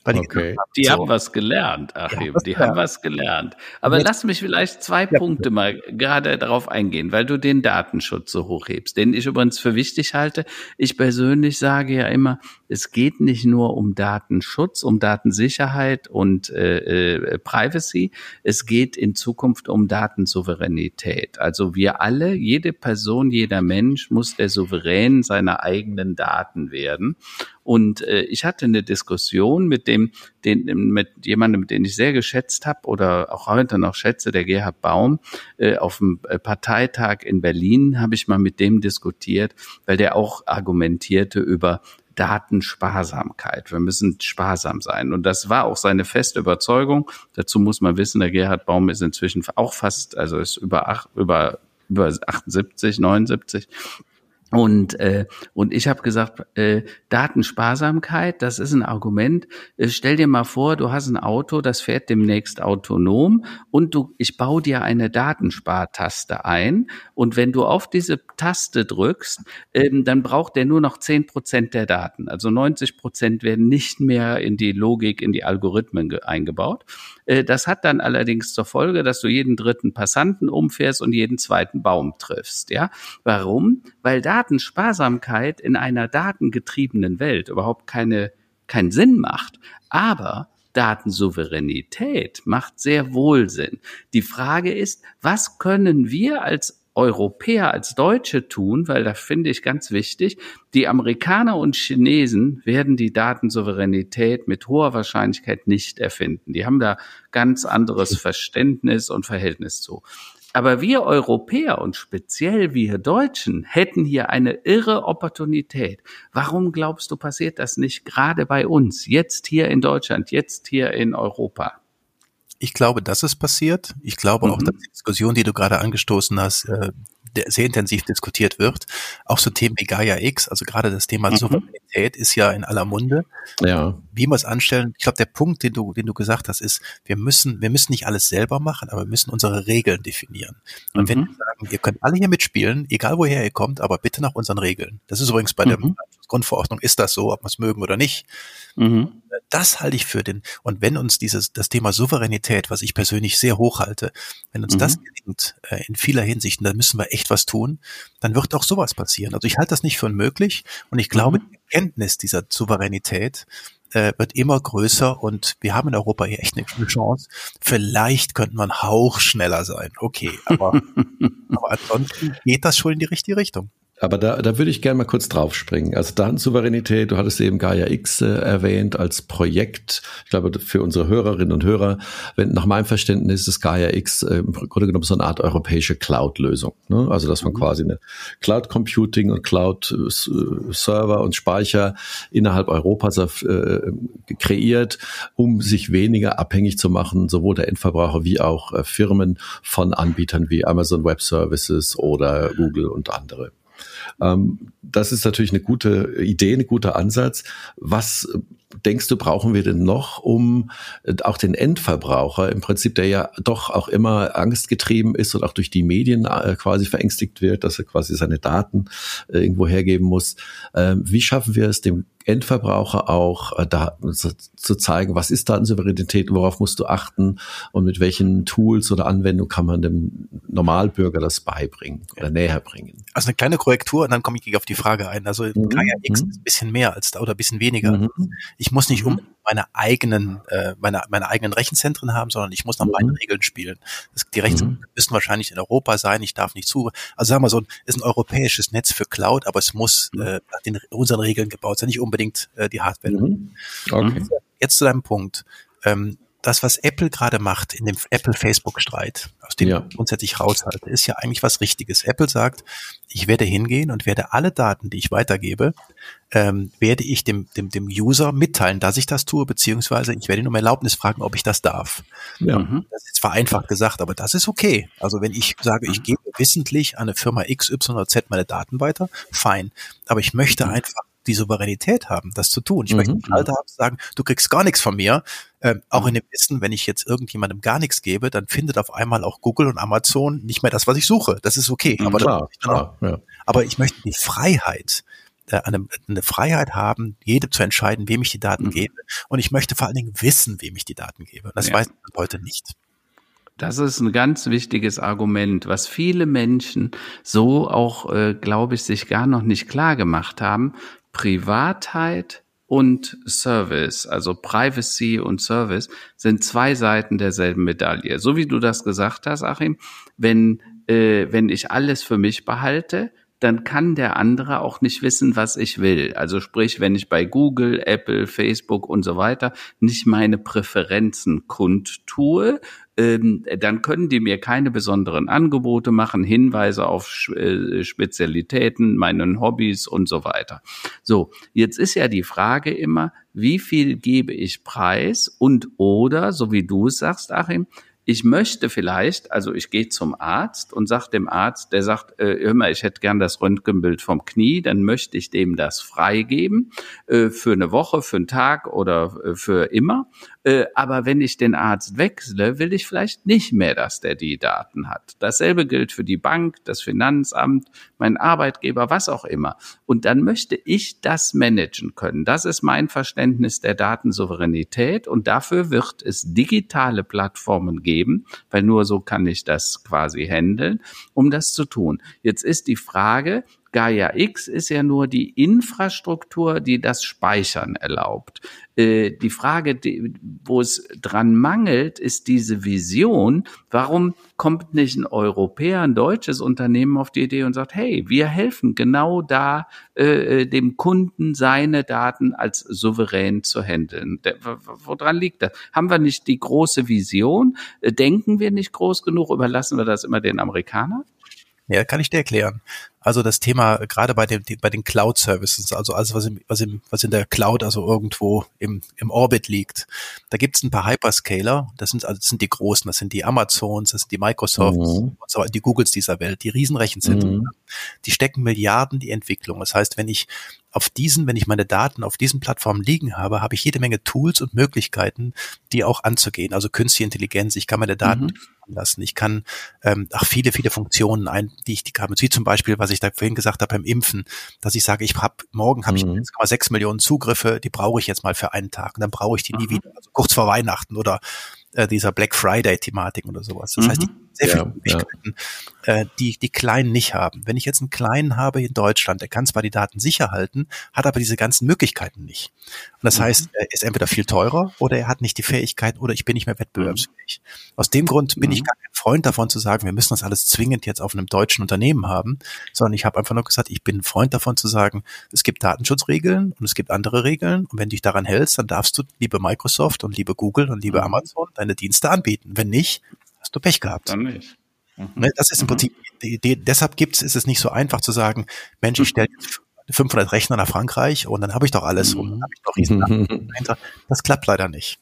Weil okay. Die, die so. haben was gelernt, Achim. Die, die haben was gelernt. Aber Jetzt, lass mich vielleicht zwei ja, Punkte mal gerade darauf eingehen, weil du den Datenschutz so hochhebst, den ich übrigens für wichtig halte. Ich persönlich sage ja immer, es geht nicht nur um Datenschutz, um Datensicherheit und äh, äh, Privacy. Es geht in Zukunft um Datensouveränität. Also wir alle, jede Person, jeder Mensch muss der Souverän seiner eigenen Daten werden. Und äh, ich hatte eine Diskussion mit dem, den, mit jemandem, den ich sehr geschätzt habe oder auch heute noch schätze, der Gerhard Baum, äh, auf dem äh, Parteitag in Berlin habe ich mal mit dem diskutiert, weil der auch argumentierte über Datensparsamkeit. Wir müssen sparsam sein. Und das war auch seine feste Überzeugung. Dazu muss man wissen, der Gerhard Baum ist inzwischen auch fast, also ist über, acht, über über 78, 79 und, äh, und ich habe gesagt, äh, Datensparsamkeit, das ist ein Argument. Äh, stell dir mal vor, du hast ein Auto, das fährt demnächst autonom und du, ich baue dir eine Datenspartaste ein und wenn du auf diese Taste drückst, ähm, dann braucht der nur noch zehn Prozent der Daten. Also 90 Prozent werden nicht mehr in die Logik, in die Algorithmen eingebaut. Äh, das hat dann allerdings zur Folge, dass du jeden dritten Passanten umfährst und jeden zweiten Baum triffst. Ja, warum? Weil da Datensparsamkeit in einer datengetriebenen Welt überhaupt keine, keinen Sinn macht. Aber Datensouveränität macht sehr wohl Sinn. Die Frage ist, was können wir als Europäer, als Deutsche tun, weil da finde ich ganz wichtig, die Amerikaner und Chinesen werden die Datensouveränität mit hoher Wahrscheinlichkeit nicht erfinden. Die haben da ganz anderes Verständnis und Verhältnis zu. Aber wir Europäer und speziell wir Deutschen hätten hier eine irre Opportunität. Warum glaubst du, passiert das nicht gerade bei uns, jetzt hier in Deutschland, jetzt hier in Europa? Ich glaube, dass es passiert. Ich glaube mhm. auch, dass die Diskussion, die du gerade angestoßen hast, äh, sehr intensiv diskutiert wird. Auch so Themen wie Gaia X, also gerade das Thema mhm. Souveränität ist ja in aller Munde. Ja. Wie wir es anstellen, ich glaube, der Punkt, den du, den du gesagt hast, ist, wir müssen, wir müssen nicht alles selber machen, aber wir müssen unsere Regeln definieren. Und mhm. wenn wir sagen, ihr könnt alle hier mitspielen, egal woher ihr kommt, aber bitte nach unseren Regeln. Das ist übrigens bei mhm. der Grundverordnung ist das so, ob wir es mögen oder nicht. Mhm. Das halte ich für den, und wenn uns dieses, das Thema Souveränität, was ich persönlich sehr hoch halte, wenn uns mhm. das gelingt, äh, in vieler Hinsicht, dann müssen wir echt was tun, dann wird auch sowas passieren. Also ich halte das nicht für unmöglich und ich glaube, mhm. die Erkenntnis dieser Souveränität äh, wird immer größer und wir haben in Europa hier echt eine Chance. Vielleicht könnte man Hauch schneller sein. Okay, aber, aber ansonsten geht das schon in die richtige Richtung. Aber da, da würde ich gerne mal kurz draufspringen. Also Datensouveränität, du hattest eben Gaia X äh, erwähnt als Projekt. Ich glaube, für unsere Hörerinnen und Hörer, wenn nach meinem Verständnis ist Gaia X äh, im Grunde genommen so eine Art europäische Cloud-Lösung. Ne? Also dass man mhm. quasi eine Cloud Computing und Cloud äh, Server und Speicher innerhalb Europas äh, kreiert, um sich weniger abhängig zu machen, sowohl der Endverbraucher wie auch äh, Firmen von Anbietern wie Amazon Web Services oder Google und andere. Ähm, das ist natürlich eine gute Idee, ein guter Ansatz. Was denkst du, brauchen wir denn noch, um äh, auch den Endverbraucher, im Prinzip, der ja doch auch immer angstgetrieben ist und auch durch die Medien äh, quasi verängstigt wird, dass er quasi seine Daten äh, irgendwo hergeben muss. Wie schaffen wir es, dem Endverbraucher auch äh, da zu, zu, zeigen, was ist Datensouveränität, worauf musst du achten und mit welchen Tools oder Anwendungen kann man dem Normalbürger das beibringen oder näher bringen. Also eine kleine Korrektur und dann komme ich auf die Frage ein. Also mhm. Gaia X ist ein bisschen mehr als da oder ein bisschen weniger. Mhm. Ich muss nicht mhm. Meine eigenen, äh, meine, meine eigenen Rechenzentren haben, sondern ich muss nach meinen mhm. Regeln spielen. Das, die Rechenzentren mhm. müssen wahrscheinlich in Europa sein, ich darf nicht zu. Also sagen wir so, ist ein europäisches Netz für Cloud, aber es muss mhm. äh, nach den, unseren Regeln gebaut sein, nicht unbedingt äh, die Hardware. Mhm. Okay. Jetzt zu deinem Punkt. Ähm, das, was Apple gerade macht in dem Apple-Facebook-Streit, aus dem ja. ich grundsätzlich raushalte, ist ja eigentlich was Richtiges. Apple sagt, ich werde hingehen und werde alle Daten, die ich weitergebe, ähm, werde ich dem, dem, dem User mitteilen, dass ich das tue, beziehungsweise ich werde ihn um Erlaubnis fragen, ob ich das darf. Ja. Mhm. Das ist vereinfacht gesagt, aber das ist okay. Also wenn ich sage, ich mhm. gebe wissentlich an eine Firma X, Y oder Z meine Daten weiter, fein. Aber ich möchte mhm. einfach die Souveränität haben, das zu tun. Ich mhm. möchte nicht Alter haben sagen, du kriegst gar nichts von mir. Ähm, auch mhm. in dem Wissen, wenn ich jetzt irgendjemandem gar nichts gebe, dann findet auf einmal auch Google und Amazon nicht mehr das, was ich suche. Das ist okay. Mhm, aber, klar, klar, ja. aber ich möchte die Freiheit, äh, eine, eine Freiheit haben, jedem zu entscheiden, wem ich die Daten mhm. gebe. Und ich möchte vor allen Dingen wissen, wem ich die Daten gebe. Das ja. weiß man heute nicht. Das ist ein ganz wichtiges Argument, was viele Menschen so auch, äh, glaube ich, sich gar noch nicht klar gemacht haben. Privatheit und Service, also Privacy und Service, sind zwei Seiten derselben Medaille. So wie du das gesagt hast, Achim, wenn, äh, wenn ich alles für mich behalte, dann kann der andere auch nicht wissen, was ich will. Also sprich, wenn ich bei Google, Apple, Facebook und so weiter nicht meine Präferenzen kundtue, ähm, dann können die mir keine besonderen Angebote machen, Hinweise auf äh, Spezialitäten, meinen Hobbys und so weiter. So, jetzt ist ja die Frage immer, wie viel gebe ich preis und oder, so wie du es sagst, Achim, ich möchte vielleicht, also ich gehe zum Arzt und sage dem Arzt, der sagt, äh, mal, ich hätte gern das Röntgenbild vom Knie, dann möchte ich dem das freigeben äh, für eine Woche, für einen Tag oder äh, für immer. Äh, aber wenn ich den Arzt wechsle, will ich vielleicht nicht mehr, dass der die Daten hat. Dasselbe gilt für die Bank, das Finanzamt, mein Arbeitgeber, was auch immer. Und dann möchte ich das managen können. Das ist mein Verständnis der Datensouveränität und dafür wird es digitale Plattformen geben, weil nur so kann ich das quasi handeln, um das zu tun. Jetzt ist die Frage, Gaia X ist ja nur die Infrastruktur, die das Speichern erlaubt. Äh, die Frage, wo es dran mangelt, ist diese Vision. Warum kommt nicht ein Europäer, ein deutsches Unternehmen auf die Idee und sagt, hey, wir helfen genau da, äh, äh dem Kunden seine Daten als souverän zu handeln. woran liegt das? Haben wir nicht die große Vision? Denken wir nicht groß genug? Überlassen wir das immer den Amerikanern? Ja, kann ich dir erklären. Also das Thema gerade bei den bei den Cloud Services, also alles was im, was im, was in der Cloud also irgendwo im im Orbit liegt, da gibt es ein paar Hyperscaler. Das sind also das sind die großen, das sind die Amazons, das sind die Microsofts, mhm. so, die Googles dieser Welt, die Riesenrechenzentren. Mhm. Die stecken Milliarden die Entwicklung. Das heißt, wenn ich auf diesen, wenn ich meine Daten auf diesen Plattformen liegen habe, habe ich jede Menge Tools und Möglichkeiten, die auch anzugehen. Also künstliche Intelligenz, ich kann meine Daten mhm. lassen, ich kann ähm, auch viele, viele Funktionen ein, die ich die habe, wie zum Beispiel, was ich da vorhin gesagt habe beim Impfen, dass ich sage, ich habe morgen habe mhm. ich 1,6 Millionen Zugriffe, die brauche ich jetzt mal für einen Tag und dann brauche ich die nie wieder, also kurz vor Weihnachten oder äh, dieser Black Friday-Thematik oder sowas. Das mhm. heißt, die sehr viele ja, Möglichkeiten, ja. Äh, die die Kleinen nicht haben. Wenn ich jetzt einen Kleinen habe in Deutschland, der kann zwar die Daten sicher halten, hat aber diese ganzen Möglichkeiten nicht. Und das mhm. heißt, er ist entweder viel teurer oder er hat nicht die Fähigkeit oder ich bin nicht mehr wettbewerbsfähig. Mhm. Aus dem Grund bin mhm. ich gar kein Freund davon zu sagen, wir müssen das alles zwingend jetzt auf einem deutschen Unternehmen haben, sondern ich habe einfach nur gesagt, ich bin ein Freund davon zu sagen, es gibt Datenschutzregeln und es gibt andere Regeln und wenn du dich daran hältst, dann darfst du, liebe Microsoft und liebe Google und liebe mhm. Amazon, deine Dienste anbieten. Wenn nicht, hast du Pech gehabt. Dann nicht. Mhm. Ne, das ist im mhm. Prinzip die Idee. Deshalb gibt's, ist es nicht so einfach zu sagen, Mensch, ich stelle 500 Rechner nach Frankreich und dann habe ich doch alles mhm. und dann habe ich doch riesen Das klappt leider nicht.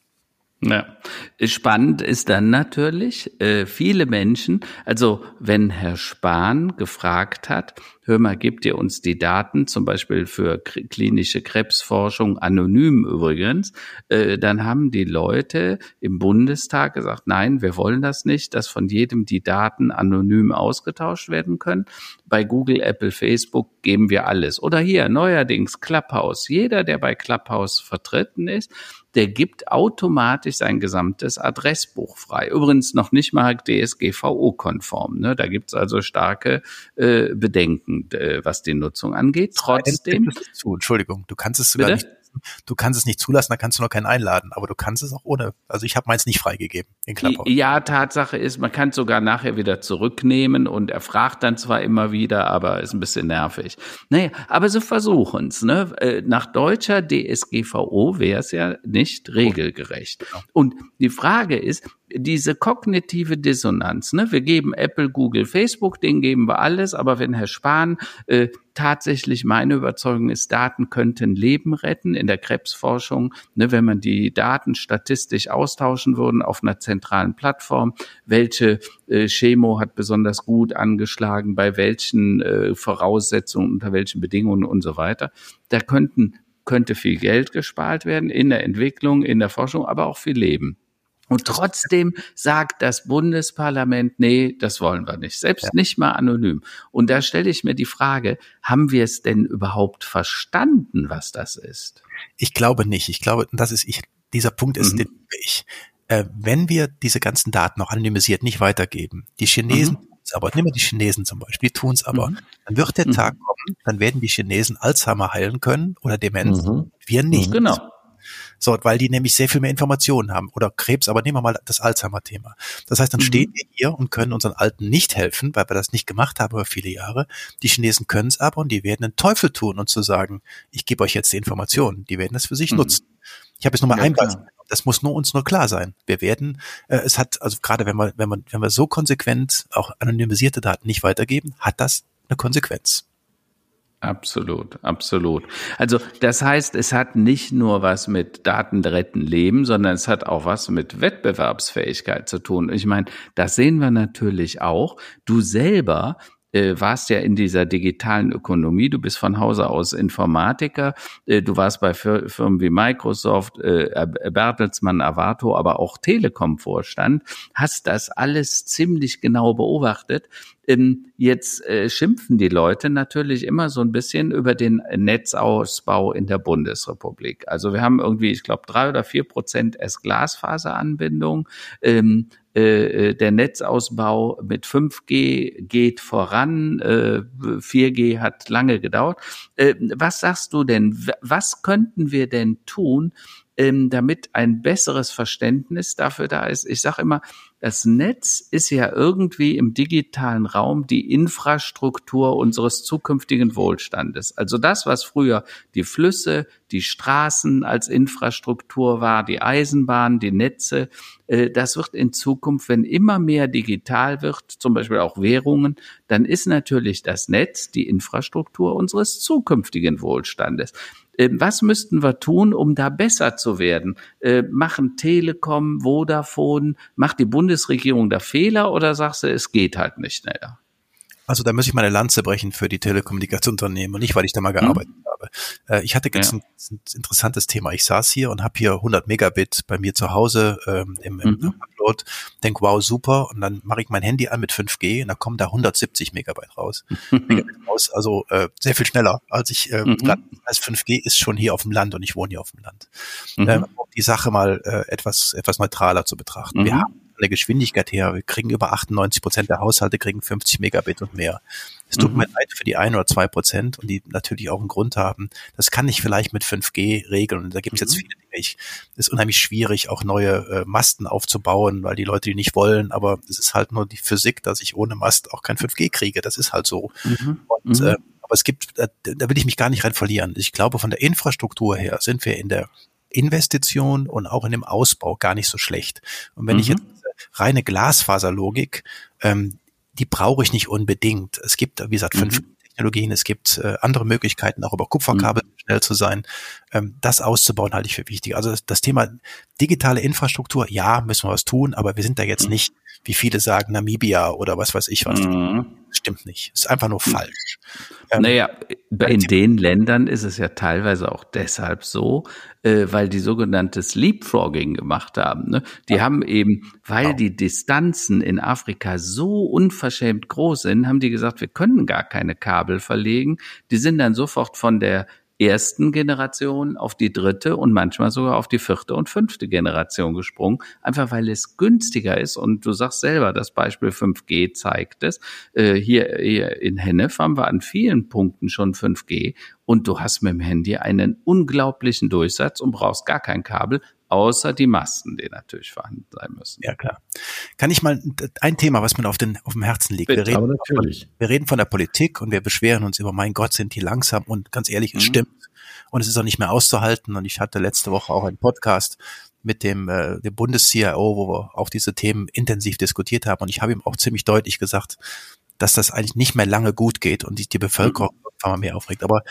Ja. Spannend ist dann natürlich, äh, viele Menschen, also wenn Herr Spahn gefragt hat, hör mal, gibt ihr uns die Daten, zum Beispiel für klinische Krebsforschung, anonym übrigens, äh, dann haben die Leute im Bundestag gesagt, nein, wir wollen das nicht, dass von jedem die Daten anonym ausgetauscht werden können. Bei Google, Apple, Facebook geben wir alles. Oder hier neuerdings Clubhouse. Jeder, der bei Clubhouse vertreten ist, der gibt automatisch sein gesamtes Adressbuch frei. Übrigens noch nicht mal DSGVO-konform. Ne? Da gibt's also starke äh, Bedenken, äh, was die Nutzung angeht. Trotzdem. Zu, Entschuldigung, du kannst es sogar Bitte? nicht du kannst es nicht zulassen, dann kannst du noch keinen einladen, aber du kannst es auch ohne. Also ich habe meins nicht freigegeben in Clubhouse. Ja, Tatsache ist, man kann es sogar nachher wieder zurücknehmen und er fragt dann zwar immer wieder, aber ist ein bisschen nervig. Naja, aber so versuchen es. Ne? Äh, nach deutscher DSGVO wäre es ja nicht regelgerecht. Genau. Und die Frage ist, diese kognitive Dissonanz. Ne? Wir geben Apple, Google, Facebook, denen geben wir alles, aber wenn Herr Spahn äh, tatsächlich meine Überzeugung ist, Daten könnten Leben retten in der Krebsforschung, ne, wenn man die Daten statistisch austauschen würden auf einer zentralen Plattform, welche äh, Chemo hat besonders gut angeschlagen, bei welchen äh, Voraussetzungen, unter welchen Bedingungen und so weiter. Da könnten könnte viel Geld gespart werden in der Entwicklung, in der Forschung, aber auch viel Leben. Und trotzdem sagt das Bundesparlament, nee, das wollen wir nicht, selbst ja. nicht mal anonym. Und da stelle ich mir die Frage, haben wir es denn überhaupt verstanden, was das ist? Ich glaube nicht. Ich glaube, das ist ich, dieser Punkt ist, mhm. den ich, äh, wenn wir diese ganzen Daten noch anonymisiert nicht weitergeben, die Chinesen mhm. aber, nehmen wir die Chinesen zum Beispiel, die tun es aber, mhm. dann wird der mhm. Tag kommen, dann werden die Chinesen Alzheimer heilen können oder Demenz, mhm. wir nicht. Genau. So, weil die nämlich sehr viel mehr Informationen haben. Oder Krebs, aber nehmen wir mal das Alzheimer-Thema. Das heißt, dann mhm. stehen wir hier und können unseren Alten nicht helfen, weil wir das nicht gemacht haben über viele Jahre. Die Chinesen können es aber und die werden den Teufel tun und zu sagen, ich gebe euch jetzt die Informationen. Die werden das für sich mhm. nutzen. Ich habe jetzt nochmal ja, ein Beispiel. Das muss nur uns nur klar sein. Wir werden, äh, es hat, also gerade wenn wir, wenn wir, wenn wir so konsequent auch anonymisierte Daten nicht weitergeben, hat das eine Konsequenz. Absolut, absolut. Also das heißt, es hat nicht nur was mit Daten retten Leben, sondern es hat auch was mit Wettbewerbsfähigkeit zu tun. Ich meine, das sehen wir natürlich auch. Du selber äh, warst ja in dieser digitalen Ökonomie, du bist von Hause aus Informatiker, äh, du warst bei Fir Firmen wie Microsoft, äh, Bertelsmann, Avato, aber auch Telekom-Vorstand, hast das alles ziemlich genau beobachtet. Ähm, jetzt äh, schimpfen die Leute natürlich immer so ein bisschen über den Netzausbau in der Bundesrepublik. Also wir haben irgendwie, ich glaube, drei oder vier Prozent erst Glasfaseranbindung. Ähm, äh, äh, der Netzausbau mit 5G geht voran, äh, 4G hat lange gedauert. Äh, was sagst du denn? Was könnten wir denn tun, ähm, damit ein besseres Verständnis dafür da ist. Ich sage immer, das Netz ist ja irgendwie im digitalen Raum die Infrastruktur unseres zukünftigen Wohlstandes. Also das, was früher die Flüsse, die Straßen als Infrastruktur war, die Eisenbahn, die Netze, äh, das wird in Zukunft, wenn immer mehr digital wird, zum Beispiel auch Währungen, dann ist natürlich das Netz die Infrastruktur unseres zukünftigen Wohlstandes. Ähm, was müssten wir tun, um da besser zu werden? Äh, machen Telekom, Vodafone, macht die Bundesregierung da Fehler oder sagst du, es geht halt nicht schneller? Also da muss ich meine Lanze brechen für die Telekommunikationsunternehmen und nicht, weil ich da mal hm? gearbeitet hm. habe. Äh, ich hatte jetzt ja. ein, ein, interessantes Thema. Ich saß hier und habe hier 100 Megabit bei mir zu Hause ähm, im, im mhm. Upload. Denk, wow, super. Und dann mache ich mein Handy an mit 5G und da kommen da 170 Megabyte raus. Megabit raus also äh, sehr viel schneller als ich. Äh, mhm. als 5G ist schon hier auf dem Land und ich wohne hier auf dem Land. Mhm. Ähm, um die Sache mal äh, etwas etwas neutraler zu betrachten. Wir mhm. haben der Geschwindigkeit her, wir kriegen über 98 Prozent der Haushalte kriegen 50 Megabit und mehr. Es tut mhm. mir leid für die ein oder zwei Prozent und die natürlich auch einen Grund haben. Das kann ich vielleicht mit 5G regeln. Und da gibt es mhm. jetzt viele Dinge. Ich, es ist unheimlich schwierig, auch neue äh, Masten aufzubauen, weil die Leute die nicht wollen. Aber es ist halt nur die Physik, dass ich ohne Mast auch kein 5G kriege. Das ist halt so. Mhm. Und mhm. äh, aber es gibt, da, da will ich mich gar nicht rein verlieren. Ich glaube, von der Infrastruktur her sind wir in der Investition und auch in dem Ausbau gar nicht so schlecht. Und wenn ich mhm. jetzt reine Glasfaserlogik, ähm, die brauche ich nicht unbedingt. Es gibt, wie gesagt, fünf mhm. Technologien, es gibt äh, andere Möglichkeiten, auch über Kupferkabel mhm. schnell zu sein. Ähm, das auszubauen halte ich für wichtig. Also das, das, Thema digitale Infrastruktur, ja, müssen wir was tun, aber wir sind da jetzt mhm. nicht, wie viele sagen, Namibia oder was weiß ich was. Mhm. Stimmt nicht. Ist einfach nur mhm. falsch. Ähm, naja, in den Ländern ist es ja teilweise auch deshalb so, äh, weil die sogenanntes Leapfrogging gemacht haben. Ne? Die ja. haben eben, weil genau. die Distanzen in Afrika so unverschämt groß sind, haben die gesagt, wir können gar keine Kabel verlegen. Die sind dann sofort von der ersten Generation auf die dritte und manchmal sogar auf die vierte und fünfte Generation gesprungen, einfach weil es günstiger ist. Und du sagst selber, das Beispiel 5G zeigt es. Äh, hier, hier in Hennef haben wir an vielen Punkten schon 5G und du hast mit dem Handy einen unglaublichen Durchsatz und brauchst gar kein Kabel, außer die Masten, die natürlich vorhanden sein müssen. Ja, klar. Kann ich mal ein Thema, was mir auf, den, auf dem Herzen liegt. Bitte, wir, reden, natürlich. Von, wir reden von der Politik und wir beschweren uns über, mein Gott, sind die langsam und ganz ehrlich, es mhm. stimmt. Und es ist auch nicht mehr auszuhalten. Und ich hatte letzte Woche auch einen Podcast mit dem, äh, dem Bundes-CIO, wo wir auch diese Themen intensiv diskutiert haben. Und ich habe ihm auch ziemlich deutlich gesagt, dass das eigentlich nicht mehr lange gut geht und die, die Bevölkerung mhm. mal mehr aufregt. Aber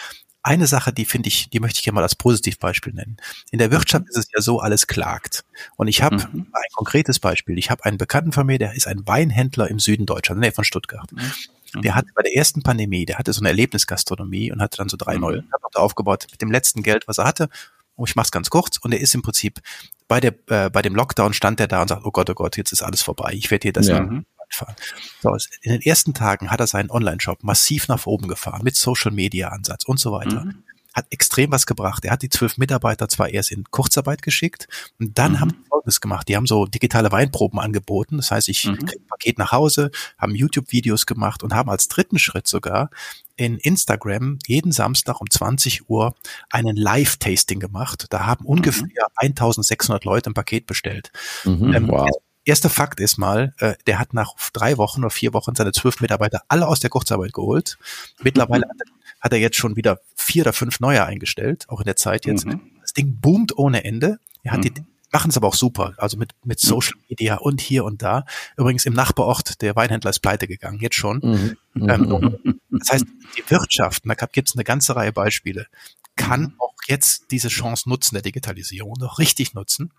eine Sache, die finde ich, die möchte ich gerne mal als Positivbeispiel nennen. In der Wirtschaft ist es ja so, alles klagt. Und ich habe mhm. ein konkretes Beispiel. Ich habe einen Bekannten von mir, der ist ein Weinhändler im Süden Deutschlands, der von Stuttgart. Mhm. Der hat bei der ersten Pandemie, der hatte so eine Erlebnisgastronomie und hatte dann so drei mhm. neue, hat aufgebaut mit dem letzten Geld, was er hatte. Und ich mach's ganz kurz. Und er ist im Prinzip bei der, äh, bei dem Lockdown stand er da und sagt, oh Gott, oh Gott, jetzt ist alles vorbei. Ich werde hier das ja. Fahren. So, in den ersten Tagen hat er seinen Online-Shop massiv nach oben gefahren mit Social-Media-Ansatz und so weiter. Mhm hat extrem was gebracht. Er hat die zwölf Mitarbeiter zwar erst in Kurzarbeit geschickt und dann mhm. haben sie Folgendes gemacht. Die haben so digitale Weinproben angeboten. Das heißt, ich mhm. kriege ein Paket nach Hause, haben YouTube-Videos gemacht und haben als dritten Schritt sogar in Instagram jeden Samstag um 20 Uhr einen Live-Tasting gemacht. Da haben ungefähr mhm. 1600 Leute ein Paket bestellt. Mhm, ähm, wow. Erster Fakt ist mal, äh, der hat nach drei Wochen oder vier Wochen seine zwölf Mitarbeiter alle aus der Kurzarbeit geholt. Mittlerweile hat er hat er jetzt schon wieder vier oder fünf neue eingestellt, auch in der Zeit jetzt. Mhm. Das Ding boomt ohne Ende. Er hat mhm. die, machen es aber auch super, also mit, mit mhm. Social Media und hier und da. Übrigens im Nachbarort, der Weinhändler ist pleite gegangen, jetzt schon. Mhm. mhm. Ähm, das heißt, die Wirtschaft, da gibt es eine ganze Reihe Beispiele, kann mhm. auch jetzt diese Chance nutzen der Digitalisierung, noch richtig nutzen.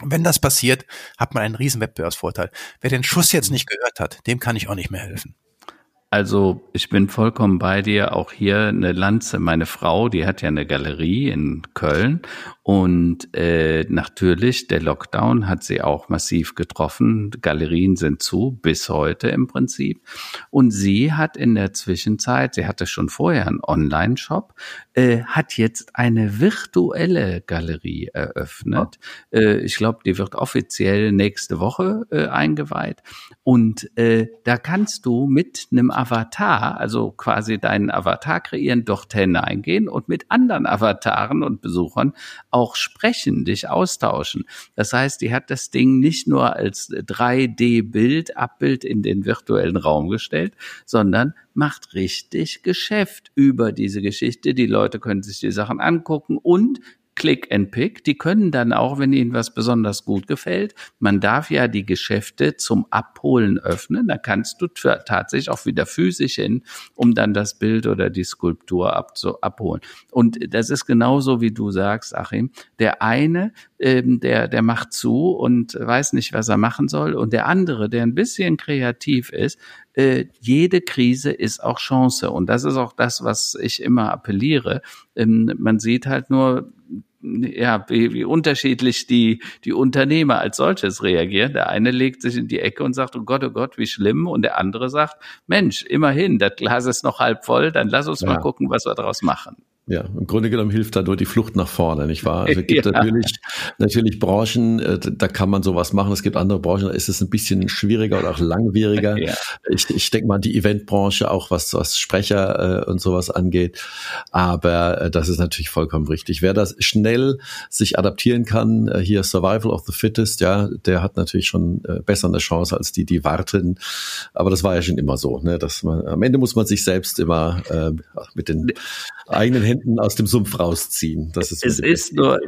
Und wenn das passiert, hat man einen riesen Wettbewerbsvorteil. Wer den Schuss jetzt nicht gehört hat, dem kann ich auch nicht mehr helfen. Also ich bin vollkommen bei dir. Auch hier eine Lanze. Meine Frau, die hat ja eine Galerie in Köln und äh, natürlich der Lockdown hat sie auch massiv getroffen. Galerien sind zu bis heute im Prinzip. Und sie hat in der Zwischenzeit, sie hatte schon vorher einen Online-Shop, äh, hat jetzt eine virtuelle Galerie eröffnet. Ja. Äh, ich glaube, die wird offiziell nächste Woche äh, eingeweiht. Und äh, da kannst du mit einem Avatar, also quasi deinen Avatar kreieren, dort hineingehen und mit anderen Avataren und Besuchern auch sprechen, dich austauschen. Das heißt, die hat das Ding nicht nur als 3D-Bild, Abbild in den virtuellen Raum gestellt, sondern macht richtig Geschäft über diese Geschichte. Die Leute können sich die Sachen angucken und Click and Pick. Die können dann auch, wenn ihnen was besonders gut gefällt, man darf ja die Geschäfte zum Abholen öffnen. Da kannst du tatsächlich auch wieder physisch hin, um dann das Bild oder die Skulptur abzu abholen. Und das ist genauso, wie du sagst, Achim. Der eine, ähm, der, der macht zu und weiß nicht, was er machen soll. Und der andere, der ein bisschen kreativ ist, äh, jede Krise ist auch Chance. Und das ist auch das, was ich immer appelliere. Ähm, man sieht halt nur, ja, wie, wie unterschiedlich die, die Unternehmer als solches reagieren. Der eine legt sich in die Ecke und sagt, oh Gott, oh Gott, wie schlimm. Und der andere sagt, Mensch, immerhin, das Glas ist noch halb voll, dann lass uns ja. mal gucken, was wir daraus machen. Ja, im Grunde genommen hilft da nur die Flucht nach vorne, nicht wahr? Also es gibt ja. natürlich, natürlich Branchen, äh, da kann man sowas machen. Es gibt andere Branchen, da ist es ein bisschen schwieriger oder auch langwieriger. Ja. Ich, ich denke mal die Eventbranche, auch was, was Sprecher äh, und sowas angeht. Aber äh, das ist natürlich vollkommen richtig. Wer das schnell sich adaptieren kann, äh, hier Survival of the Fittest, ja, der hat natürlich schon äh, besser eine Chance als die, die warten. Aber das war ja schon immer so, ne? Dass man, am Ende muss man sich selbst immer äh, mit den eigenen Händen aus dem Sumpf rausziehen. Das ist es ist nur,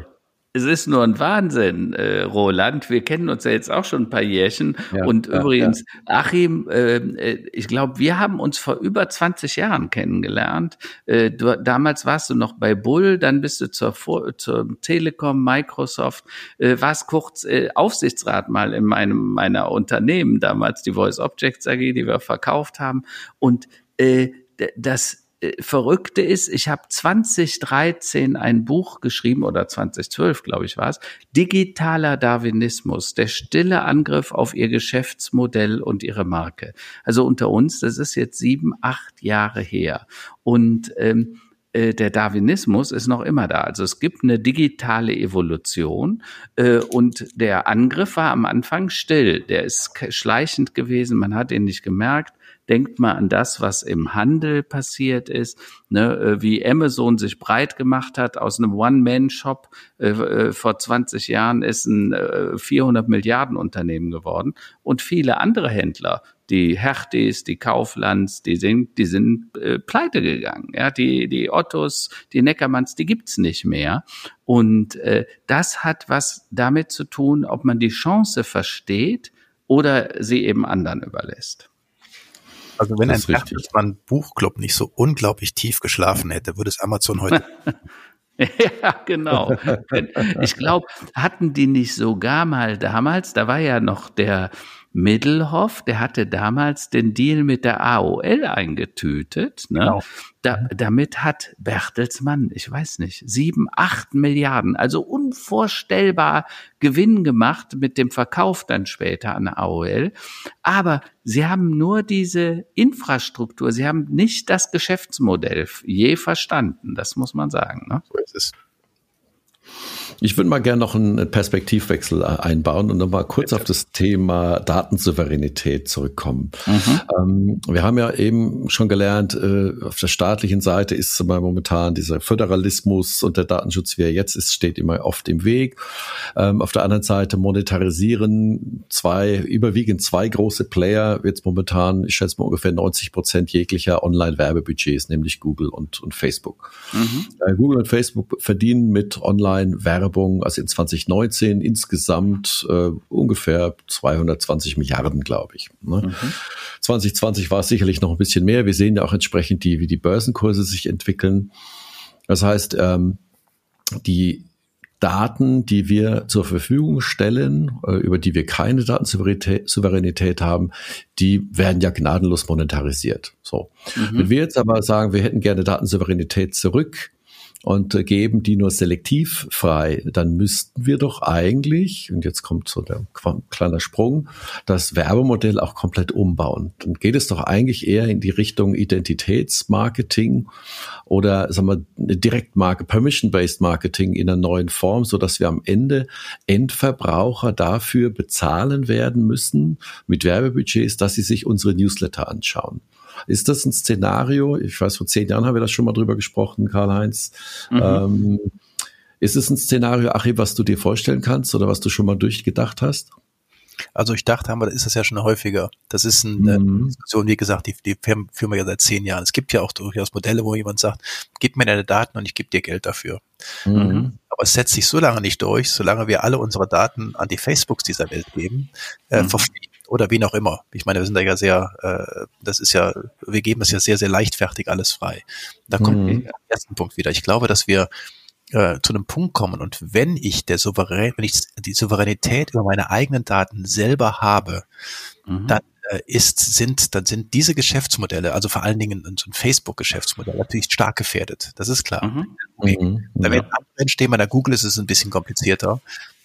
es ist nur ein Wahnsinn, äh, Roland. Wir kennen uns ja jetzt auch schon ein paar Jährchen. Ja, und ja, übrigens, ja. Achim, äh, äh ich glaube, wir haben uns vor über 20 Jahren kennengelernt. Äh, du, damals warst du noch bei Bull, dann bist du zur, zur Telekom, Microsoft, äh, warst kurz äh, Aufsichtsrat mal in meinem meiner Unternehmen damals, die Voice Objects AG, die wir verkauft haben. Und äh, das Verrückte ist, ich habe 2013 ein Buch geschrieben oder 2012, glaube ich, war es, Digitaler Darwinismus, der stille Angriff auf ihr Geschäftsmodell und ihre Marke. Also unter uns, das ist jetzt sieben, acht Jahre her. Und ähm, äh, der Darwinismus ist noch immer da. Also es gibt eine digitale Evolution äh, und der Angriff war am Anfang still. Der ist schleichend gewesen, man hat ihn nicht gemerkt. Denkt mal an das, was im Handel passiert ist, ne, äh, wie Amazon sich breit gemacht hat aus einem One-Man-Shop. Äh, äh, vor 20 Jahren ist ein äh, 400 Milliarden Unternehmen geworden und viele andere Händler die Hertis, die Kauflands, die sind, die sind äh, pleite gegangen. Ja, die, die Ottos, die Neckermanns, die gibt's nicht mehr. Und äh, das hat was damit zu tun, ob man die Chance versteht oder sie eben anderen überlässt. Also wenn ein Bertelsmann Buchclub nicht so unglaublich tief geschlafen hätte, würde es Amazon heute. ja, genau. Ich glaube, hatten die nicht sogar mal damals, da war ja noch der Middelhoff, der hatte damals den Deal mit der AOL eingetütet. Ne? Genau. Da, damit hat Bertelsmann, ich weiß nicht, sieben, acht Milliarden, also unvorstellbar Gewinn gemacht mit dem Verkauf dann später an AOL. Aber sie haben nur diese Infrastruktur, sie haben nicht das Geschäftsmodell je verstanden. Das muss man sagen. Ne? So ist es. Ich würde mal gerne noch einen Perspektivwechsel äh, einbauen und nochmal kurz Bitte. auf das Thema Datensouveränität zurückkommen. Mhm. Ähm, wir haben ja eben schon gelernt, äh, auf der staatlichen Seite ist momentan dieser Föderalismus und der Datenschutz, wie er jetzt ist, steht immer oft im Weg. Ähm, auf der anderen Seite monetarisieren zwei, überwiegend zwei große Player jetzt momentan, ich schätze mal ungefähr 90 Prozent jeglicher Online-Werbebudgets, nämlich Google und, und Facebook. Mhm. Äh, Google und Facebook verdienen mit Online-Werbebudgets Werbung, also in 2019 insgesamt äh, ungefähr 220 Milliarden, glaube ich. Ne? Mhm. 2020 war es sicherlich noch ein bisschen mehr. Wir sehen ja auch entsprechend die, wie die Börsenkurse sich entwickeln. Das heißt, ähm, die Daten, die wir zur Verfügung stellen, äh, über die wir keine Datensouveränität haben, die werden ja gnadenlos monetarisiert. So. Mhm. Wenn wir jetzt aber sagen, wir hätten gerne Datensouveränität zurück, und äh, geben die nur selektiv frei, dann müssten wir doch eigentlich, und jetzt kommt so der kleine Sprung, das Werbemodell auch komplett umbauen. Dann geht es doch eigentlich eher in die Richtung Identitätsmarketing oder sagen wir Direktmarke, Permission-Based Marketing in einer neuen Form, so dass wir am Ende Endverbraucher dafür bezahlen werden müssen mit Werbebudgets, dass sie sich unsere Newsletter anschauen. Ist das ein Szenario? Ich weiß, vor zehn Jahren haben wir das schon mal drüber gesprochen, Karl-Heinz. Mhm. Ähm, ist es ein Szenario, Achim, was du dir vorstellen kannst oder was du schon mal durchgedacht hast? Also ich dachte, aber ist das ja schon häufiger. Das ist eine mhm. Diskussion, wie gesagt, die, die führen wir ja seit zehn Jahren. Es gibt ja auch durchaus Modelle, wo jemand sagt, gib mir deine Daten und ich gebe dir Geld dafür. Mhm. Aber es setzt sich so lange nicht durch, solange wir alle unsere Daten an die Facebooks dieser Welt geben, äh, mhm oder wen auch immer. Ich meine, wir sind da ja sehr, äh, das ist ja, wir geben es ja sehr, sehr leichtfertig alles frei. Da kommt mhm. der ersten Punkt wieder. Ich glaube, dass wir äh, zu einem Punkt kommen und wenn ich der Souverän, wenn ich die Souveränität über meine eigenen Daten selber habe, mhm. dann äh, ist, sind, dann sind diese Geschäftsmodelle, also vor allen Dingen so ein Facebook-Geschäftsmodell, natürlich stark gefährdet. Das ist klar. Mhm. Mhm. Da werden andere entstehen, bei der Google ist es ein bisschen komplizierter.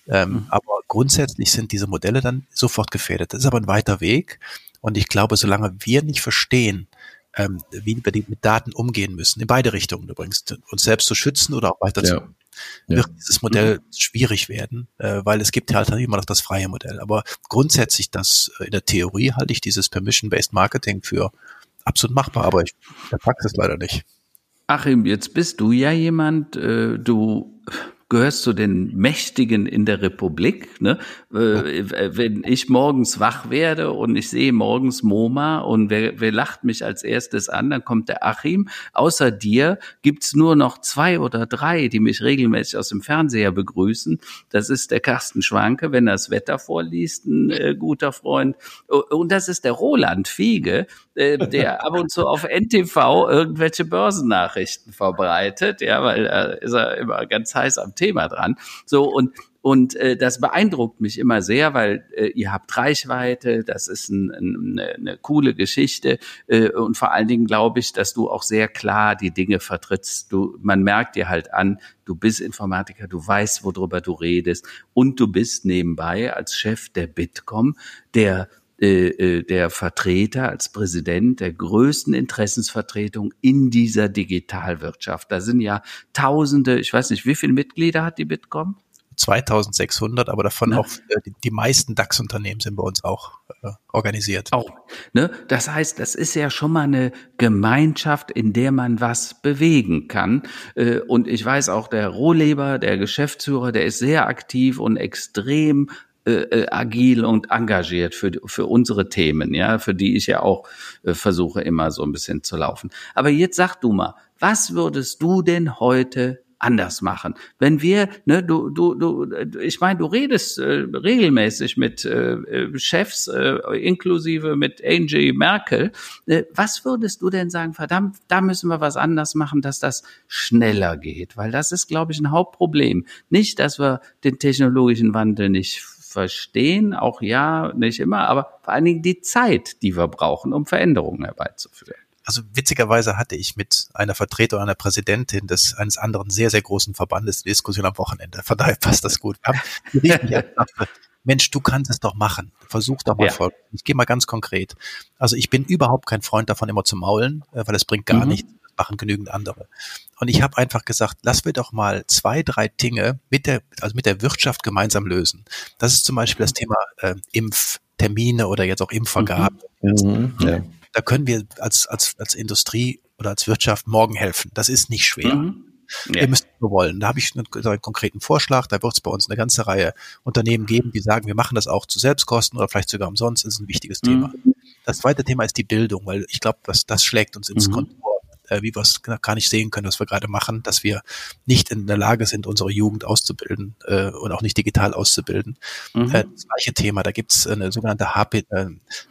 Ähm, mhm. Aber grundsätzlich sind diese Modelle dann sofort gefährdet. Das ist aber ein weiter Weg. Und ich glaube, solange wir nicht verstehen, ähm, wie wir mit Daten umgehen müssen, in beide Richtungen übrigens, uns selbst zu schützen oder auch weiter ja. zu, wird ja. dieses Modell mhm. schwierig werden, äh, weil es gibt ja halt immer noch das freie Modell. Aber grundsätzlich, das äh, in der Theorie halte ich dieses Permission-Based Marketing für absolut machbar, aber ich der Praxis leider nicht. Achim, jetzt bist du ja jemand, äh, du gehörst zu den Mächtigen in der Republik. Ne? Äh, wenn ich morgens wach werde und ich sehe morgens MoMA und wer, wer lacht mich als erstes an, dann kommt der Achim. Außer dir gibt's nur noch zwei oder drei, die mich regelmäßig aus dem Fernseher begrüßen. Das ist der Carsten Schwanke, wenn er das Wetter vorliest, ein äh, guter Freund. Und das ist der Roland Fiege, äh, der ab und zu auf NTV irgendwelche Börsennachrichten verbreitet, ja, weil da ist er immer ganz heiß am Thema dran. So und und äh, das beeindruckt mich immer sehr, weil äh, ihr habt Reichweite, das ist ein, ein, eine, eine coole Geschichte äh, und vor allen Dingen glaube ich, dass du auch sehr klar die Dinge vertrittst. Du, man merkt dir halt an, du bist Informatiker, du weißt, worüber du redest und du bist nebenbei als Chef der Bitkom der äh, äh, der Vertreter als Präsident der größten Interessensvertretung in dieser Digitalwirtschaft. Da sind ja Tausende, ich weiß nicht, wie viele Mitglieder hat die Bitkom? 2600, aber davon ne? auch äh, die, die meisten DAX-Unternehmen sind bei uns auch äh, organisiert. Auch. Ne? Das heißt, das ist ja schon mal eine Gemeinschaft, in der man was bewegen kann. Äh, und ich weiß auch, der Rohleber, der Geschäftsführer, der ist sehr aktiv und extrem äh, äh, agil und engagiert für, für unsere Themen, ja, für die ich ja auch äh, versuche immer so ein bisschen zu laufen. Aber jetzt sag du mal, was würdest du denn heute anders machen. Wenn wir, ne, du, du, du, ich meine, du redest äh, regelmäßig mit äh, äh, Chefs, äh, inklusive mit Angie Merkel. Äh, was würdest du denn sagen, verdammt, da müssen wir was anders machen, dass das schneller geht? Weil das ist, glaube ich, ein Hauptproblem. Nicht, dass wir den technologischen Wandel nicht verstehen, auch ja, nicht immer, aber vor allen Dingen die Zeit, die wir brauchen, um Veränderungen herbeizuführen also witzigerweise hatte ich mit einer Vertreterin, einer Präsidentin des eines anderen sehr, sehr großen Verbandes die Diskussion am Wochenende. Von daher passt das gut. Mensch, du kannst es doch machen. Versuch doch mal ja. voll. Ich gehe mal ganz konkret. Also ich bin überhaupt kein Freund davon, immer zu maulen, äh, weil es bringt gar mhm. nichts. Machen genügend andere. Und ich habe einfach gesagt, lass wir doch mal zwei, drei Dinge mit der, also mit der Wirtschaft gemeinsam lösen. Das ist zum Beispiel das Thema äh, Impftermine oder jetzt auch Impfvergabe. Mhm. Mhm. Ja da können wir als, als, als Industrie oder als Wirtschaft morgen helfen. Das ist nicht schwer. Mhm. Ja. Wir müssen nur wollen. Da habe ich einen, einen, konkreten Vorschlag. Da wird es bei uns eine ganze Reihe Unternehmen geben, die sagen, wir machen das auch zu Selbstkosten oder vielleicht sogar umsonst. Das ist ein wichtiges mhm. Thema. Das zweite Thema ist die Bildung, weil ich glaube, dass das schlägt uns ins mhm. Kontor, äh, wie wir es gar nicht sehen können, was wir gerade machen, dass wir nicht in der Lage sind, unsere Jugend auszubilden äh, und auch nicht digital auszubilden. Mhm. Äh, das gleiche Thema, da gibt es eine sogenannte HP, äh,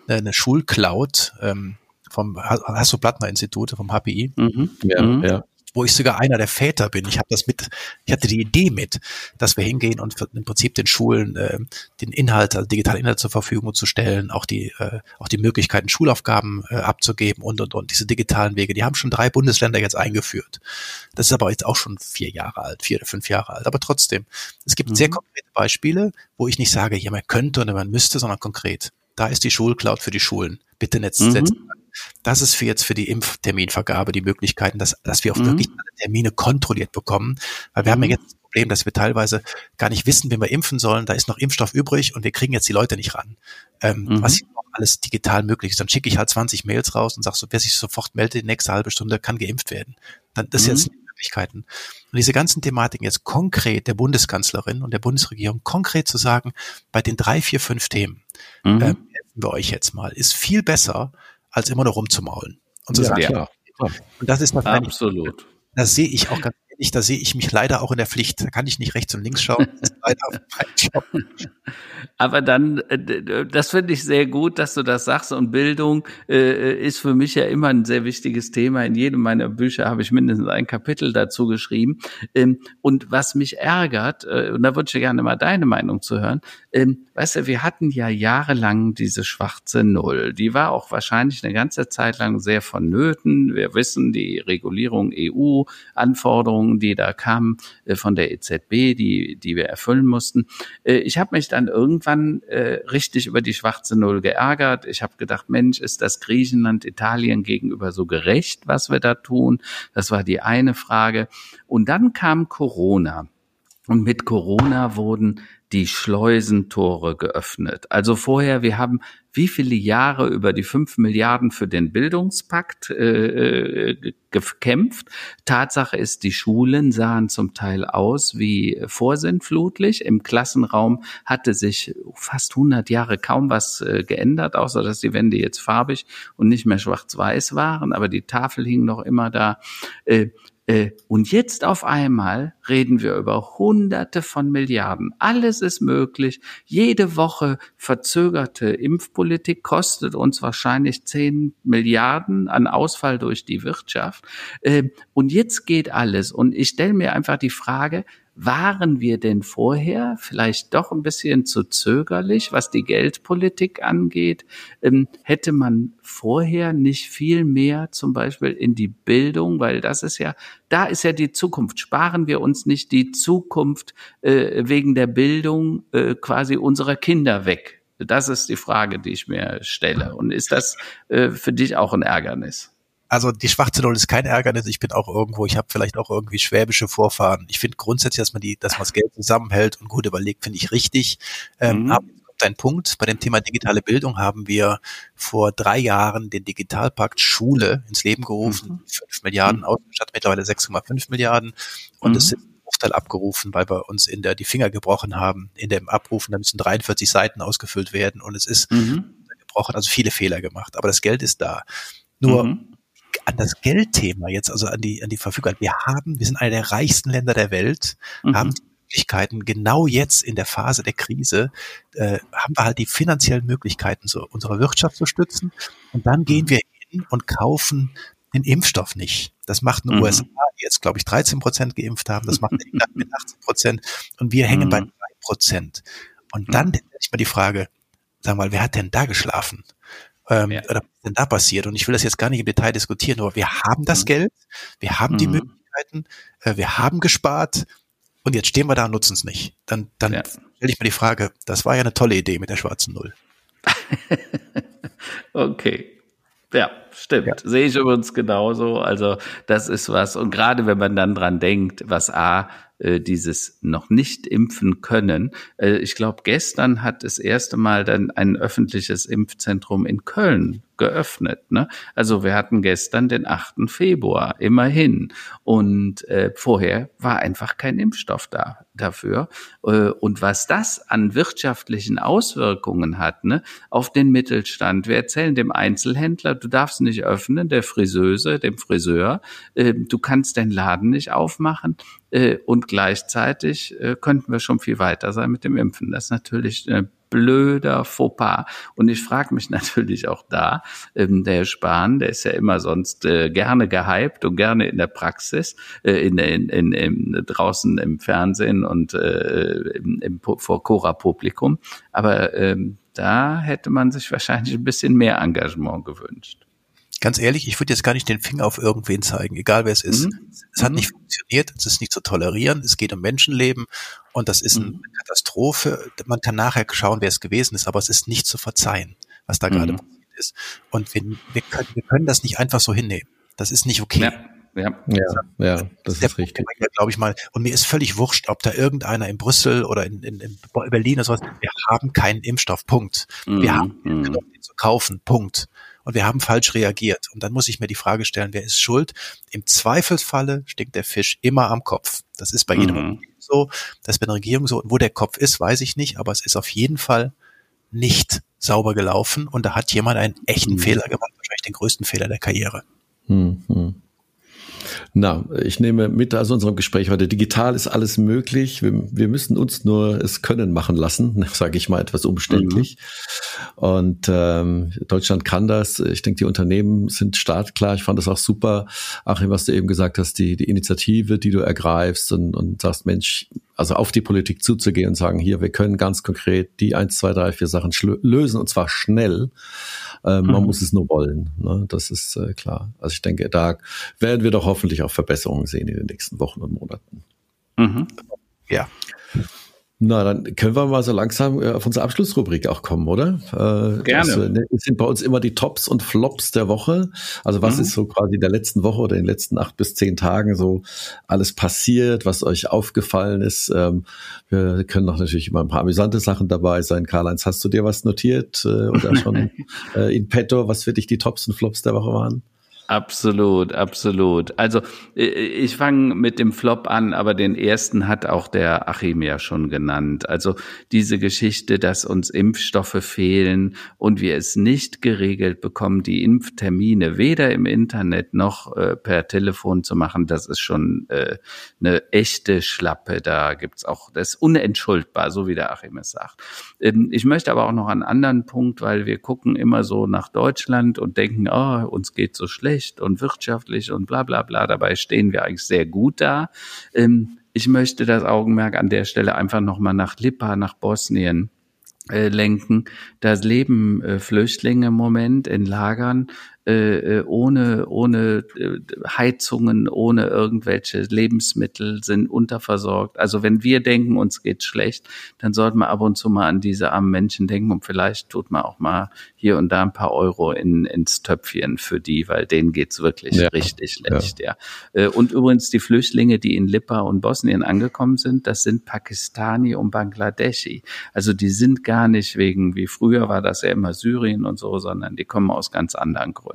eine Schulcloud ähm, vom Hasso-Plattner-Institut, vom HPI. Mhm. Ja, mhm. ja wo ich sogar einer der Väter bin. Ich habe das mit, ich hatte die Idee mit, dass wir hingehen und im Prinzip den Schulen äh, den Inhalt, also digitale Inhalte zur Verfügung zu stellen, auch die äh, auch die Möglichkeiten Schulaufgaben äh, abzugeben und und und diese digitalen Wege. Die haben schon drei Bundesländer jetzt eingeführt. Das ist aber jetzt auch schon vier Jahre alt, vier oder fünf Jahre alt. Aber trotzdem, es gibt mhm. sehr konkrete Beispiele, wo ich nicht sage, ja man könnte oder man müsste, sondern konkret. Da ist die Schulcloud für die Schulen. Bitte netz, mhm. setzen das ist für jetzt für die Impfterminvergabe die Möglichkeiten, dass, dass wir auch mhm. wirklich Termine kontrolliert bekommen. Weil wir mhm. haben ja mhm. jetzt das Problem, dass wir teilweise gar nicht wissen, wen wir impfen sollen. Da ist noch Impfstoff übrig und wir kriegen jetzt die Leute nicht ran. Ähm, mhm. Was auch alles digital möglich ist. Dann schicke ich halt 20 Mails raus und sage so, wer sich sofort meldet, die nächste halbe Stunde kann geimpft werden. Dann, das jetzt mhm. Möglichkeiten. Und diese ganzen Thematiken jetzt konkret der Bundeskanzlerin und der Bundesregierung konkret zu sagen, bei den drei, vier, fünf Themen, mhm. ähm, helfen wir euch jetzt mal, ist viel besser, als immer nur rumzumaulen. Und so ja, sagen, klar. Und das ist das Absolut. Das sehe ich auch ganz ehrlich, da sehe ich mich leider auch in der Pflicht. Da kann ich nicht rechts und links schauen. Aber dann, äh, das finde ich sehr gut, dass du das sagst. Und Bildung äh, ist für mich ja immer ein sehr wichtiges Thema. In jedem meiner Bücher habe ich mindestens ein Kapitel dazu geschrieben. Ähm, und was mich ärgert, äh, und da würde ich gerne mal deine Meinung zu hören, ähm, weißt du, wir hatten ja jahrelang diese schwarze Null. Die war auch wahrscheinlich eine ganze Zeit lang sehr vonnöten. Wir wissen, die Regulierung EU-Anforderungen, die da kamen äh, von der EZB, die, die wir erfüllen mussten. Äh, ich habe mich dann irgendwann äh, richtig über die schwarze Null geärgert. Ich habe gedacht, Mensch, ist das Griechenland, Italien gegenüber so gerecht, was wir da tun? Das war die eine Frage. Und dann kam Corona. Und mit Corona wurden die Schleusentore geöffnet. Also vorher, wir haben wie viele Jahre über die fünf Milliarden für den Bildungspakt äh, äh gekämpft. Tatsache ist, die Schulen sahen zum Teil aus wie vorsintflutlich. Im Klassenraum hatte sich fast 100 Jahre kaum was äh, geändert, außer dass die Wände jetzt farbig und nicht mehr schwarz-weiß waren, aber die Tafel hing noch immer da. Äh, und jetzt auf einmal reden wir über Hunderte von Milliarden. Alles ist möglich. Jede Woche verzögerte Impfpolitik kostet uns wahrscheinlich 10 Milliarden an Ausfall durch die Wirtschaft. Äh, und jetzt geht alles. Und ich stelle mir einfach die Frage, waren wir denn vorher vielleicht doch ein bisschen zu zögerlich, was die Geldpolitik angeht? Ähm, hätte man vorher nicht viel mehr zum Beispiel in die Bildung, weil das ist ja, da ist ja die Zukunft. Sparen wir uns nicht die Zukunft äh, wegen der Bildung äh, quasi unserer Kinder weg? Das ist die Frage, die ich mir stelle. Und ist das äh, für dich auch ein Ärgernis? Also die schwarze Null ist kein Ärgernis. Ich bin auch irgendwo, ich habe vielleicht auch irgendwie schwäbische Vorfahren. Ich finde grundsätzlich, dass man die, dass man das Geld zusammenhält und gut überlegt, finde ich richtig. Ähm, mhm. Aber ein Punkt. Bei dem Thema digitale Bildung haben wir vor drei Jahren den Digitalpakt Schule ins Leben gerufen. Mhm. 5 Milliarden mhm. ausgestattet, mittlerweile 6,5 Milliarden. Und es mhm. sind Bruchteil abgerufen, weil wir uns in der die Finger gebrochen haben. In dem Abrufen, da müssen 43 Seiten ausgefüllt werden und es ist mhm. gebrochen, also viele Fehler gemacht. Aber das Geld ist da. Nur mhm an das Geldthema jetzt, also an die, an die Verfügung. Wir haben, wir sind einer der reichsten Länder der Welt, mhm. haben die Möglichkeiten, genau jetzt in der Phase der Krise, äh, haben wir halt die finanziellen Möglichkeiten, so unsere Wirtschaft zu stützen. Und dann gehen wir hin und kaufen den Impfstoff nicht. Das macht in den mhm. USA, die jetzt, glaube ich, 13 Prozent geimpft haben. Das macht England mit 18 Prozent. Und wir hängen mhm. bei 3 Prozent. Und dann mhm. stelle ich mir die Frage, sag mal, wer hat denn da geschlafen? Ähm, ja. oder was ist denn da passiert? Und ich will das jetzt gar nicht im Detail diskutieren, aber wir haben das mhm. Geld, wir haben mhm. die Möglichkeiten, äh, wir haben gespart und jetzt stehen wir da und nutzen es nicht. Dann, dann ja. stelle ich mir die Frage, das war ja eine tolle Idee mit der schwarzen Null. okay. Ja, stimmt. Ja. Sehe ich übrigens genauso. Also das ist was. Und gerade wenn man dann dran denkt, was A, äh, dieses noch nicht impfen können. Äh, ich glaube, gestern hat das erste Mal dann ein öffentliches Impfzentrum in Köln geöffnet. Ne? Also wir hatten gestern den 8. Februar, immerhin. Und äh, vorher war einfach kein Impfstoff da dafür. Äh, und was das an wirtschaftlichen Auswirkungen hat, ne, auf den Mittelstand. Wir erzählen dem Einzelhändler, du darfst nicht öffnen, der Friseuse, dem Friseur, äh, du kannst den Laden nicht aufmachen. Äh, und gleichzeitig äh, könnten wir schon viel weiter sein mit dem Impfen. Das ist natürlich ein blöder Fauxpas. Und ich frage mich natürlich auch da, ähm, der Herr Spahn, der ist ja immer sonst äh, gerne gehypt und gerne in der Praxis, äh, in, in, in, in, draußen im Fernsehen und äh, im, im, vor Cora-Publikum. Aber ähm, da hätte man sich wahrscheinlich ein bisschen mehr Engagement gewünscht ganz ehrlich, ich würde jetzt gar nicht den Finger auf irgendwen zeigen, egal wer es ist. Mhm. Es hat mhm. nicht funktioniert, es ist nicht zu tolerieren, es geht um Menschenleben und das ist mhm. eine Katastrophe. Man kann nachher schauen, wer es gewesen ist, aber es ist nicht zu verzeihen, was da gerade mhm. passiert ist. Und wir, wir, können, wir können das nicht einfach so hinnehmen. Das ist nicht okay. Ja. Ja, ja, ja, das ist richtig. Glaube ich mal. Und mir ist völlig wurscht, ob da irgendeiner in Brüssel oder in, in, in Berlin oder sowas. Wir haben keinen Impfstoff. Punkt. Wir mhm. haben mhm. ihn zu kaufen. Punkt und wir haben falsch reagiert. Und dann muss ich mir die Frage stellen, wer ist schuld? Im Zweifelsfalle stinkt der Fisch immer am Kopf. Das ist bei jedem mhm. so, das ist bei der Regierung so. Und wo der Kopf ist, weiß ich nicht, aber es ist auf jeden Fall nicht sauber gelaufen und da hat jemand einen echten mhm. Fehler gemacht, wahrscheinlich den größten Fehler der Karriere. Mhm. Na, ich nehme mit aus unserem Gespräch heute, digital ist alles möglich. Wir, wir müssen uns nur es können machen lassen, sage ich mal etwas umständlich. Mhm. Und ähm, Deutschland kann das. Ich denke, die Unternehmen sind startklar. Ich fand das auch super, Achim, was du eben gesagt hast, die, die Initiative, die du ergreifst und, und sagst, Mensch, also auf die Politik zuzugehen und sagen, hier, wir können ganz konkret die eins, zwei, drei, vier Sachen lösen und zwar schnell. Mhm. Man muss es nur wollen. Ne? Das ist äh, klar. Also ich denke, da werden wir doch hoffentlich auch Verbesserungen sehen in den nächsten Wochen und Monaten. Mhm. Ja. Na, dann können wir mal so langsam äh, auf unsere Abschlussrubrik auch kommen, oder? Äh, Gerne. Das, äh, sind bei uns immer die Tops und Flops der Woche. Also was mhm. ist so quasi in der letzten Woche oder in den letzten acht bis zehn Tagen so alles passiert, was euch aufgefallen ist? Ähm, wir können noch natürlich immer ein paar amüsante Sachen dabei sein. Karl-Heinz, hast du dir was notiert oder schon in petto, was für dich die Tops und Flops der Woche waren? Absolut, absolut. Also ich fange mit dem Flop an, aber den ersten hat auch der Achim ja schon genannt. Also diese Geschichte, dass uns Impfstoffe fehlen und wir es nicht geregelt bekommen, die Impftermine weder im Internet noch äh, per Telefon zu machen, das ist schon äh, eine echte Schlappe. Da gibt's auch, das ist unentschuldbar, so wie der Achim es sagt. Ähm, ich möchte aber auch noch einen anderen Punkt, weil wir gucken immer so nach Deutschland und denken, oh, uns geht so schlecht schlecht und wirtschaftlich und bla bla bla. Dabei stehen wir eigentlich sehr gut da. Ähm, ich möchte das Augenmerk an der Stelle einfach nochmal nach Lipa, nach Bosnien äh, lenken. Da leben äh, Flüchtlinge im Moment in Lagern äh, äh, ohne, ohne äh, Heizungen, ohne irgendwelche Lebensmittel, sind unterversorgt. Also wenn wir denken, uns geht schlecht, dann sollten wir ab und zu mal an diese armen Menschen denken und vielleicht tut man auch mal hier und da ein paar Euro in, ins Töpfchen für die, weil denen geht's wirklich ja. richtig schlecht, ja. ja. Äh, und übrigens die Flüchtlinge, die in Lippa und Bosnien angekommen sind, das sind Pakistani und Bangladeschi. Also die sind gar nicht wegen, wie früher war das ja immer Syrien und so, sondern die kommen aus ganz anderen Gründen.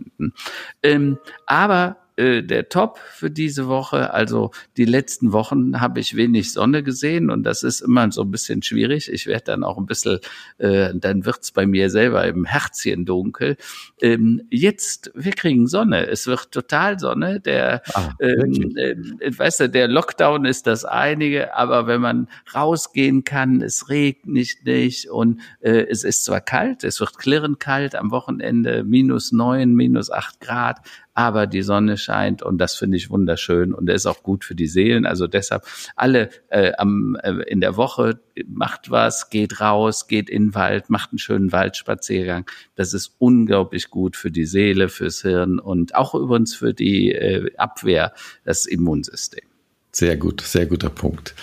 Ähm, aber äh, der Top für diese Woche. Also die letzten Wochen habe ich wenig Sonne gesehen und das ist immer so ein bisschen schwierig. Ich werde dann auch ein bisschen, äh, dann wird's bei mir selber im Herzchen dunkel. Ähm, jetzt, wir kriegen Sonne. Es wird total Sonne. Der, ah, ähm, äh, weißt du, der Lockdown ist das einige, aber wenn man rausgehen kann, es regnet nicht und äh, es ist zwar kalt, es wird klirrend kalt am Wochenende, minus neun, minus acht Grad, aber die Sonne scheint und das finde ich wunderschön und ist auch gut für die Seelen. Also deshalb alle äh, am, äh, in der Woche macht was, geht raus, geht in den Wald, macht einen schönen Waldspaziergang. Das ist unglaublich gut für die Seele, fürs Hirn und auch übrigens für die äh, Abwehr, das Immunsystem. Sehr gut, sehr guter Punkt.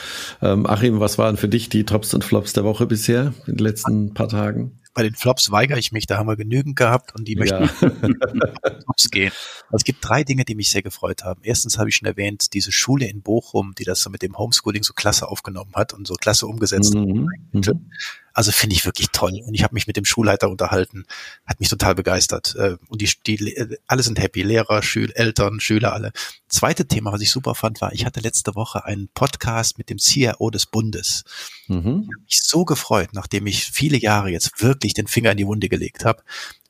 Ähm, Achim, was waren für dich die Tops und Flops der Woche bisher in den letzten paar Tagen? Bei den Flops weigere ich mich, da haben wir genügend gehabt und die möchten ja. Flops gehen. Also es gibt drei Dinge, die mich sehr gefreut haben. Erstens habe ich schon erwähnt, diese Schule in Bochum, die das so mit dem Homeschooling so klasse aufgenommen hat und so klasse umgesetzt. Mhm. Mhm. Also finde ich wirklich toll. Und ich habe mich mit dem Schulleiter unterhalten, hat mich total begeistert. Äh, und die, die alle sind happy, Lehrer, Schül, Eltern, Schüler, alle. Zweite Thema, was ich super fand, war, ich hatte letzte Woche einen Podcast mit dem CRO des Bundes. Mhm. Ich habe mich so gefreut, nachdem ich viele Jahre jetzt wirklich den Finger in die Wunde gelegt habe,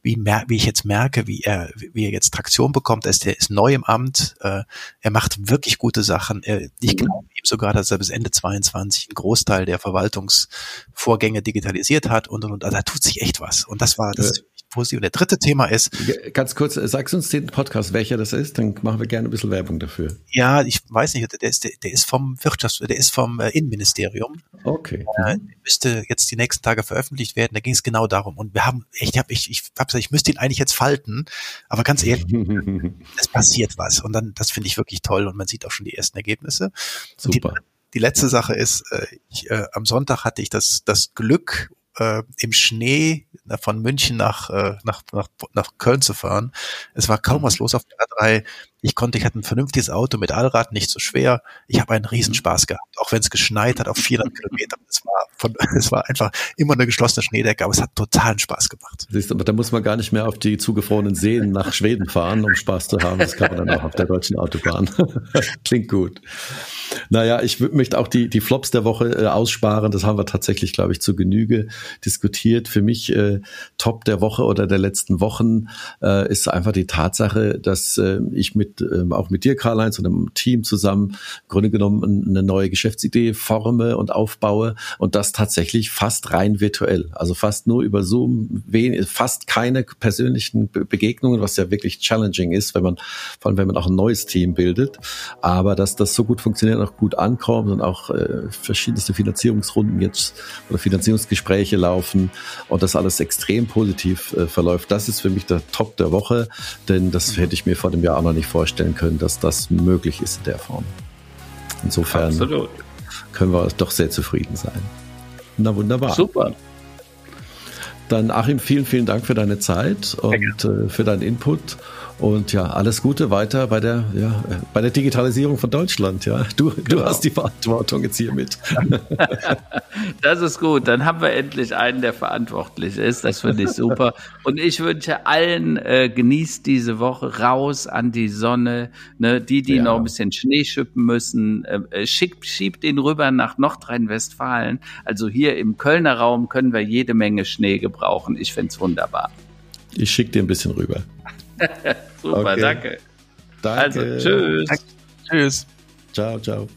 wie, mer wie ich jetzt merke, wie er, wie er jetzt Traktion bekommt. Er ist, er ist neu im Amt, äh, er macht wirklich gute Sachen. Er, ich mhm. glaube ihm sogar, dass er bis Ende 22 einen Großteil der Verwaltungsvorgänge digitalisiert hat und, und, und also da tut sich echt was. Und das war, das positiv. Und der dritte Thema ist. Ganz kurz, sagst uns den Podcast, welcher das ist, dann machen wir gerne ein bisschen Werbung dafür. Ja, ich weiß nicht, der ist, der, ist vom Wirtschafts-, der ist vom äh, Innenministerium. Okay. Äh, müsste jetzt die nächsten Tage veröffentlicht werden. Da ging es genau darum. Und wir haben, ich habe, ich, ich hab gesagt, ich müsste ihn eigentlich jetzt falten, aber ganz ehrlich, es passiert was. Und dann, das finde ich wirklich toll und man sieht auch schon die ersten Ergebnisse. Super. Die, die letzte Sache ist, äh, ich, äh, am Sonntag hatte ich das, das Glück äh, im Schnee von München nach, äh, nach, nach, nach Köln zu fahren. Es war kaum was mhm. los auf der A3. Ich konnte, ich hatte ein vernünftiges Auto mit Allrad, nicht so schwer. Ich habe einen Riesenspaß gehabt, auch wenn es geschneit hat auf 400 Kilometer. Es war, von, es war einfach immer eine geschlossene Schneedecke, aber es hat totalen Spaß gemacht. Siehst, aber da muss man gar nicht mehr auf die zugefrorenen Seen nach Schweden fahren, um Spaß zu haben. Das kann man dann auch auf der deutschen Autobahn. Klingt gut. Naja, ich möchte auch die, die Flops der Woche äh, aussparen. Das haben wir tatsächlich, glaube ich, zu Genüge diskutiert. Für mich äh, Top der Woche oder der letzten Wochen äh, ist einfach die Tatsache, dass äh, ich mit äh, auch mit dir, Karl-Heinz, und einem Team zusammen im Grunde genommen eine neue Geschäftsidee forme und aufbaue und das tatsächlich fast rein virtuell. Also fast nur über Zoom, fast keine persönlichen Begegnungen, was ja wirklich challenging ist, wenn man, vor allem wenn man auch ein neues Team bildet. Aber dass das so gut funktioniert auch gut ankommt und auch äh, verschiedenste Finanzierungsrunden jetzt oder Finanzierungsgespräche laufen und das alles extrem positiv äh, verläuft. Das ist für mich der Top der Woche, denn das hätte ich mir vor dem Jahr auch noch nicht vorstellen können, dass das möglich ist in der Form. Insofern Absolut. können wir doch sehr zufrieden sein. Na wunderbar. Super. Dann Achim, vielen, vielen Dank für deine Zeit und äh, für deinen Input. Und ja, alles Gute weiter bei der, ja, bei der Digitalisierung von Deutschland. Ja, du, genau. du hast die Verantwortung jetzt hiermit. das ist gut. Dann haben wir endlich einen, der verantwortlich ist. Das finde ich super. Und ich wünsche allen, äh, genießt diese Woche raus an die Sonne. Ne? Die, die ja. noch ein bisschen Schnee schippen müssen, äh, äh schickt, schiebt ihn rüber nach Nordrhein-Westfalen. Also hier im Kölner Raum können wir jede Menge Schnee gebrauchen. Ich finde es wunderbar. Ich schicke dir ein bisschen rüber. Super, okay. danke. Danke. Also, tschüss. Danke. Tschüss. Ciao, ciao.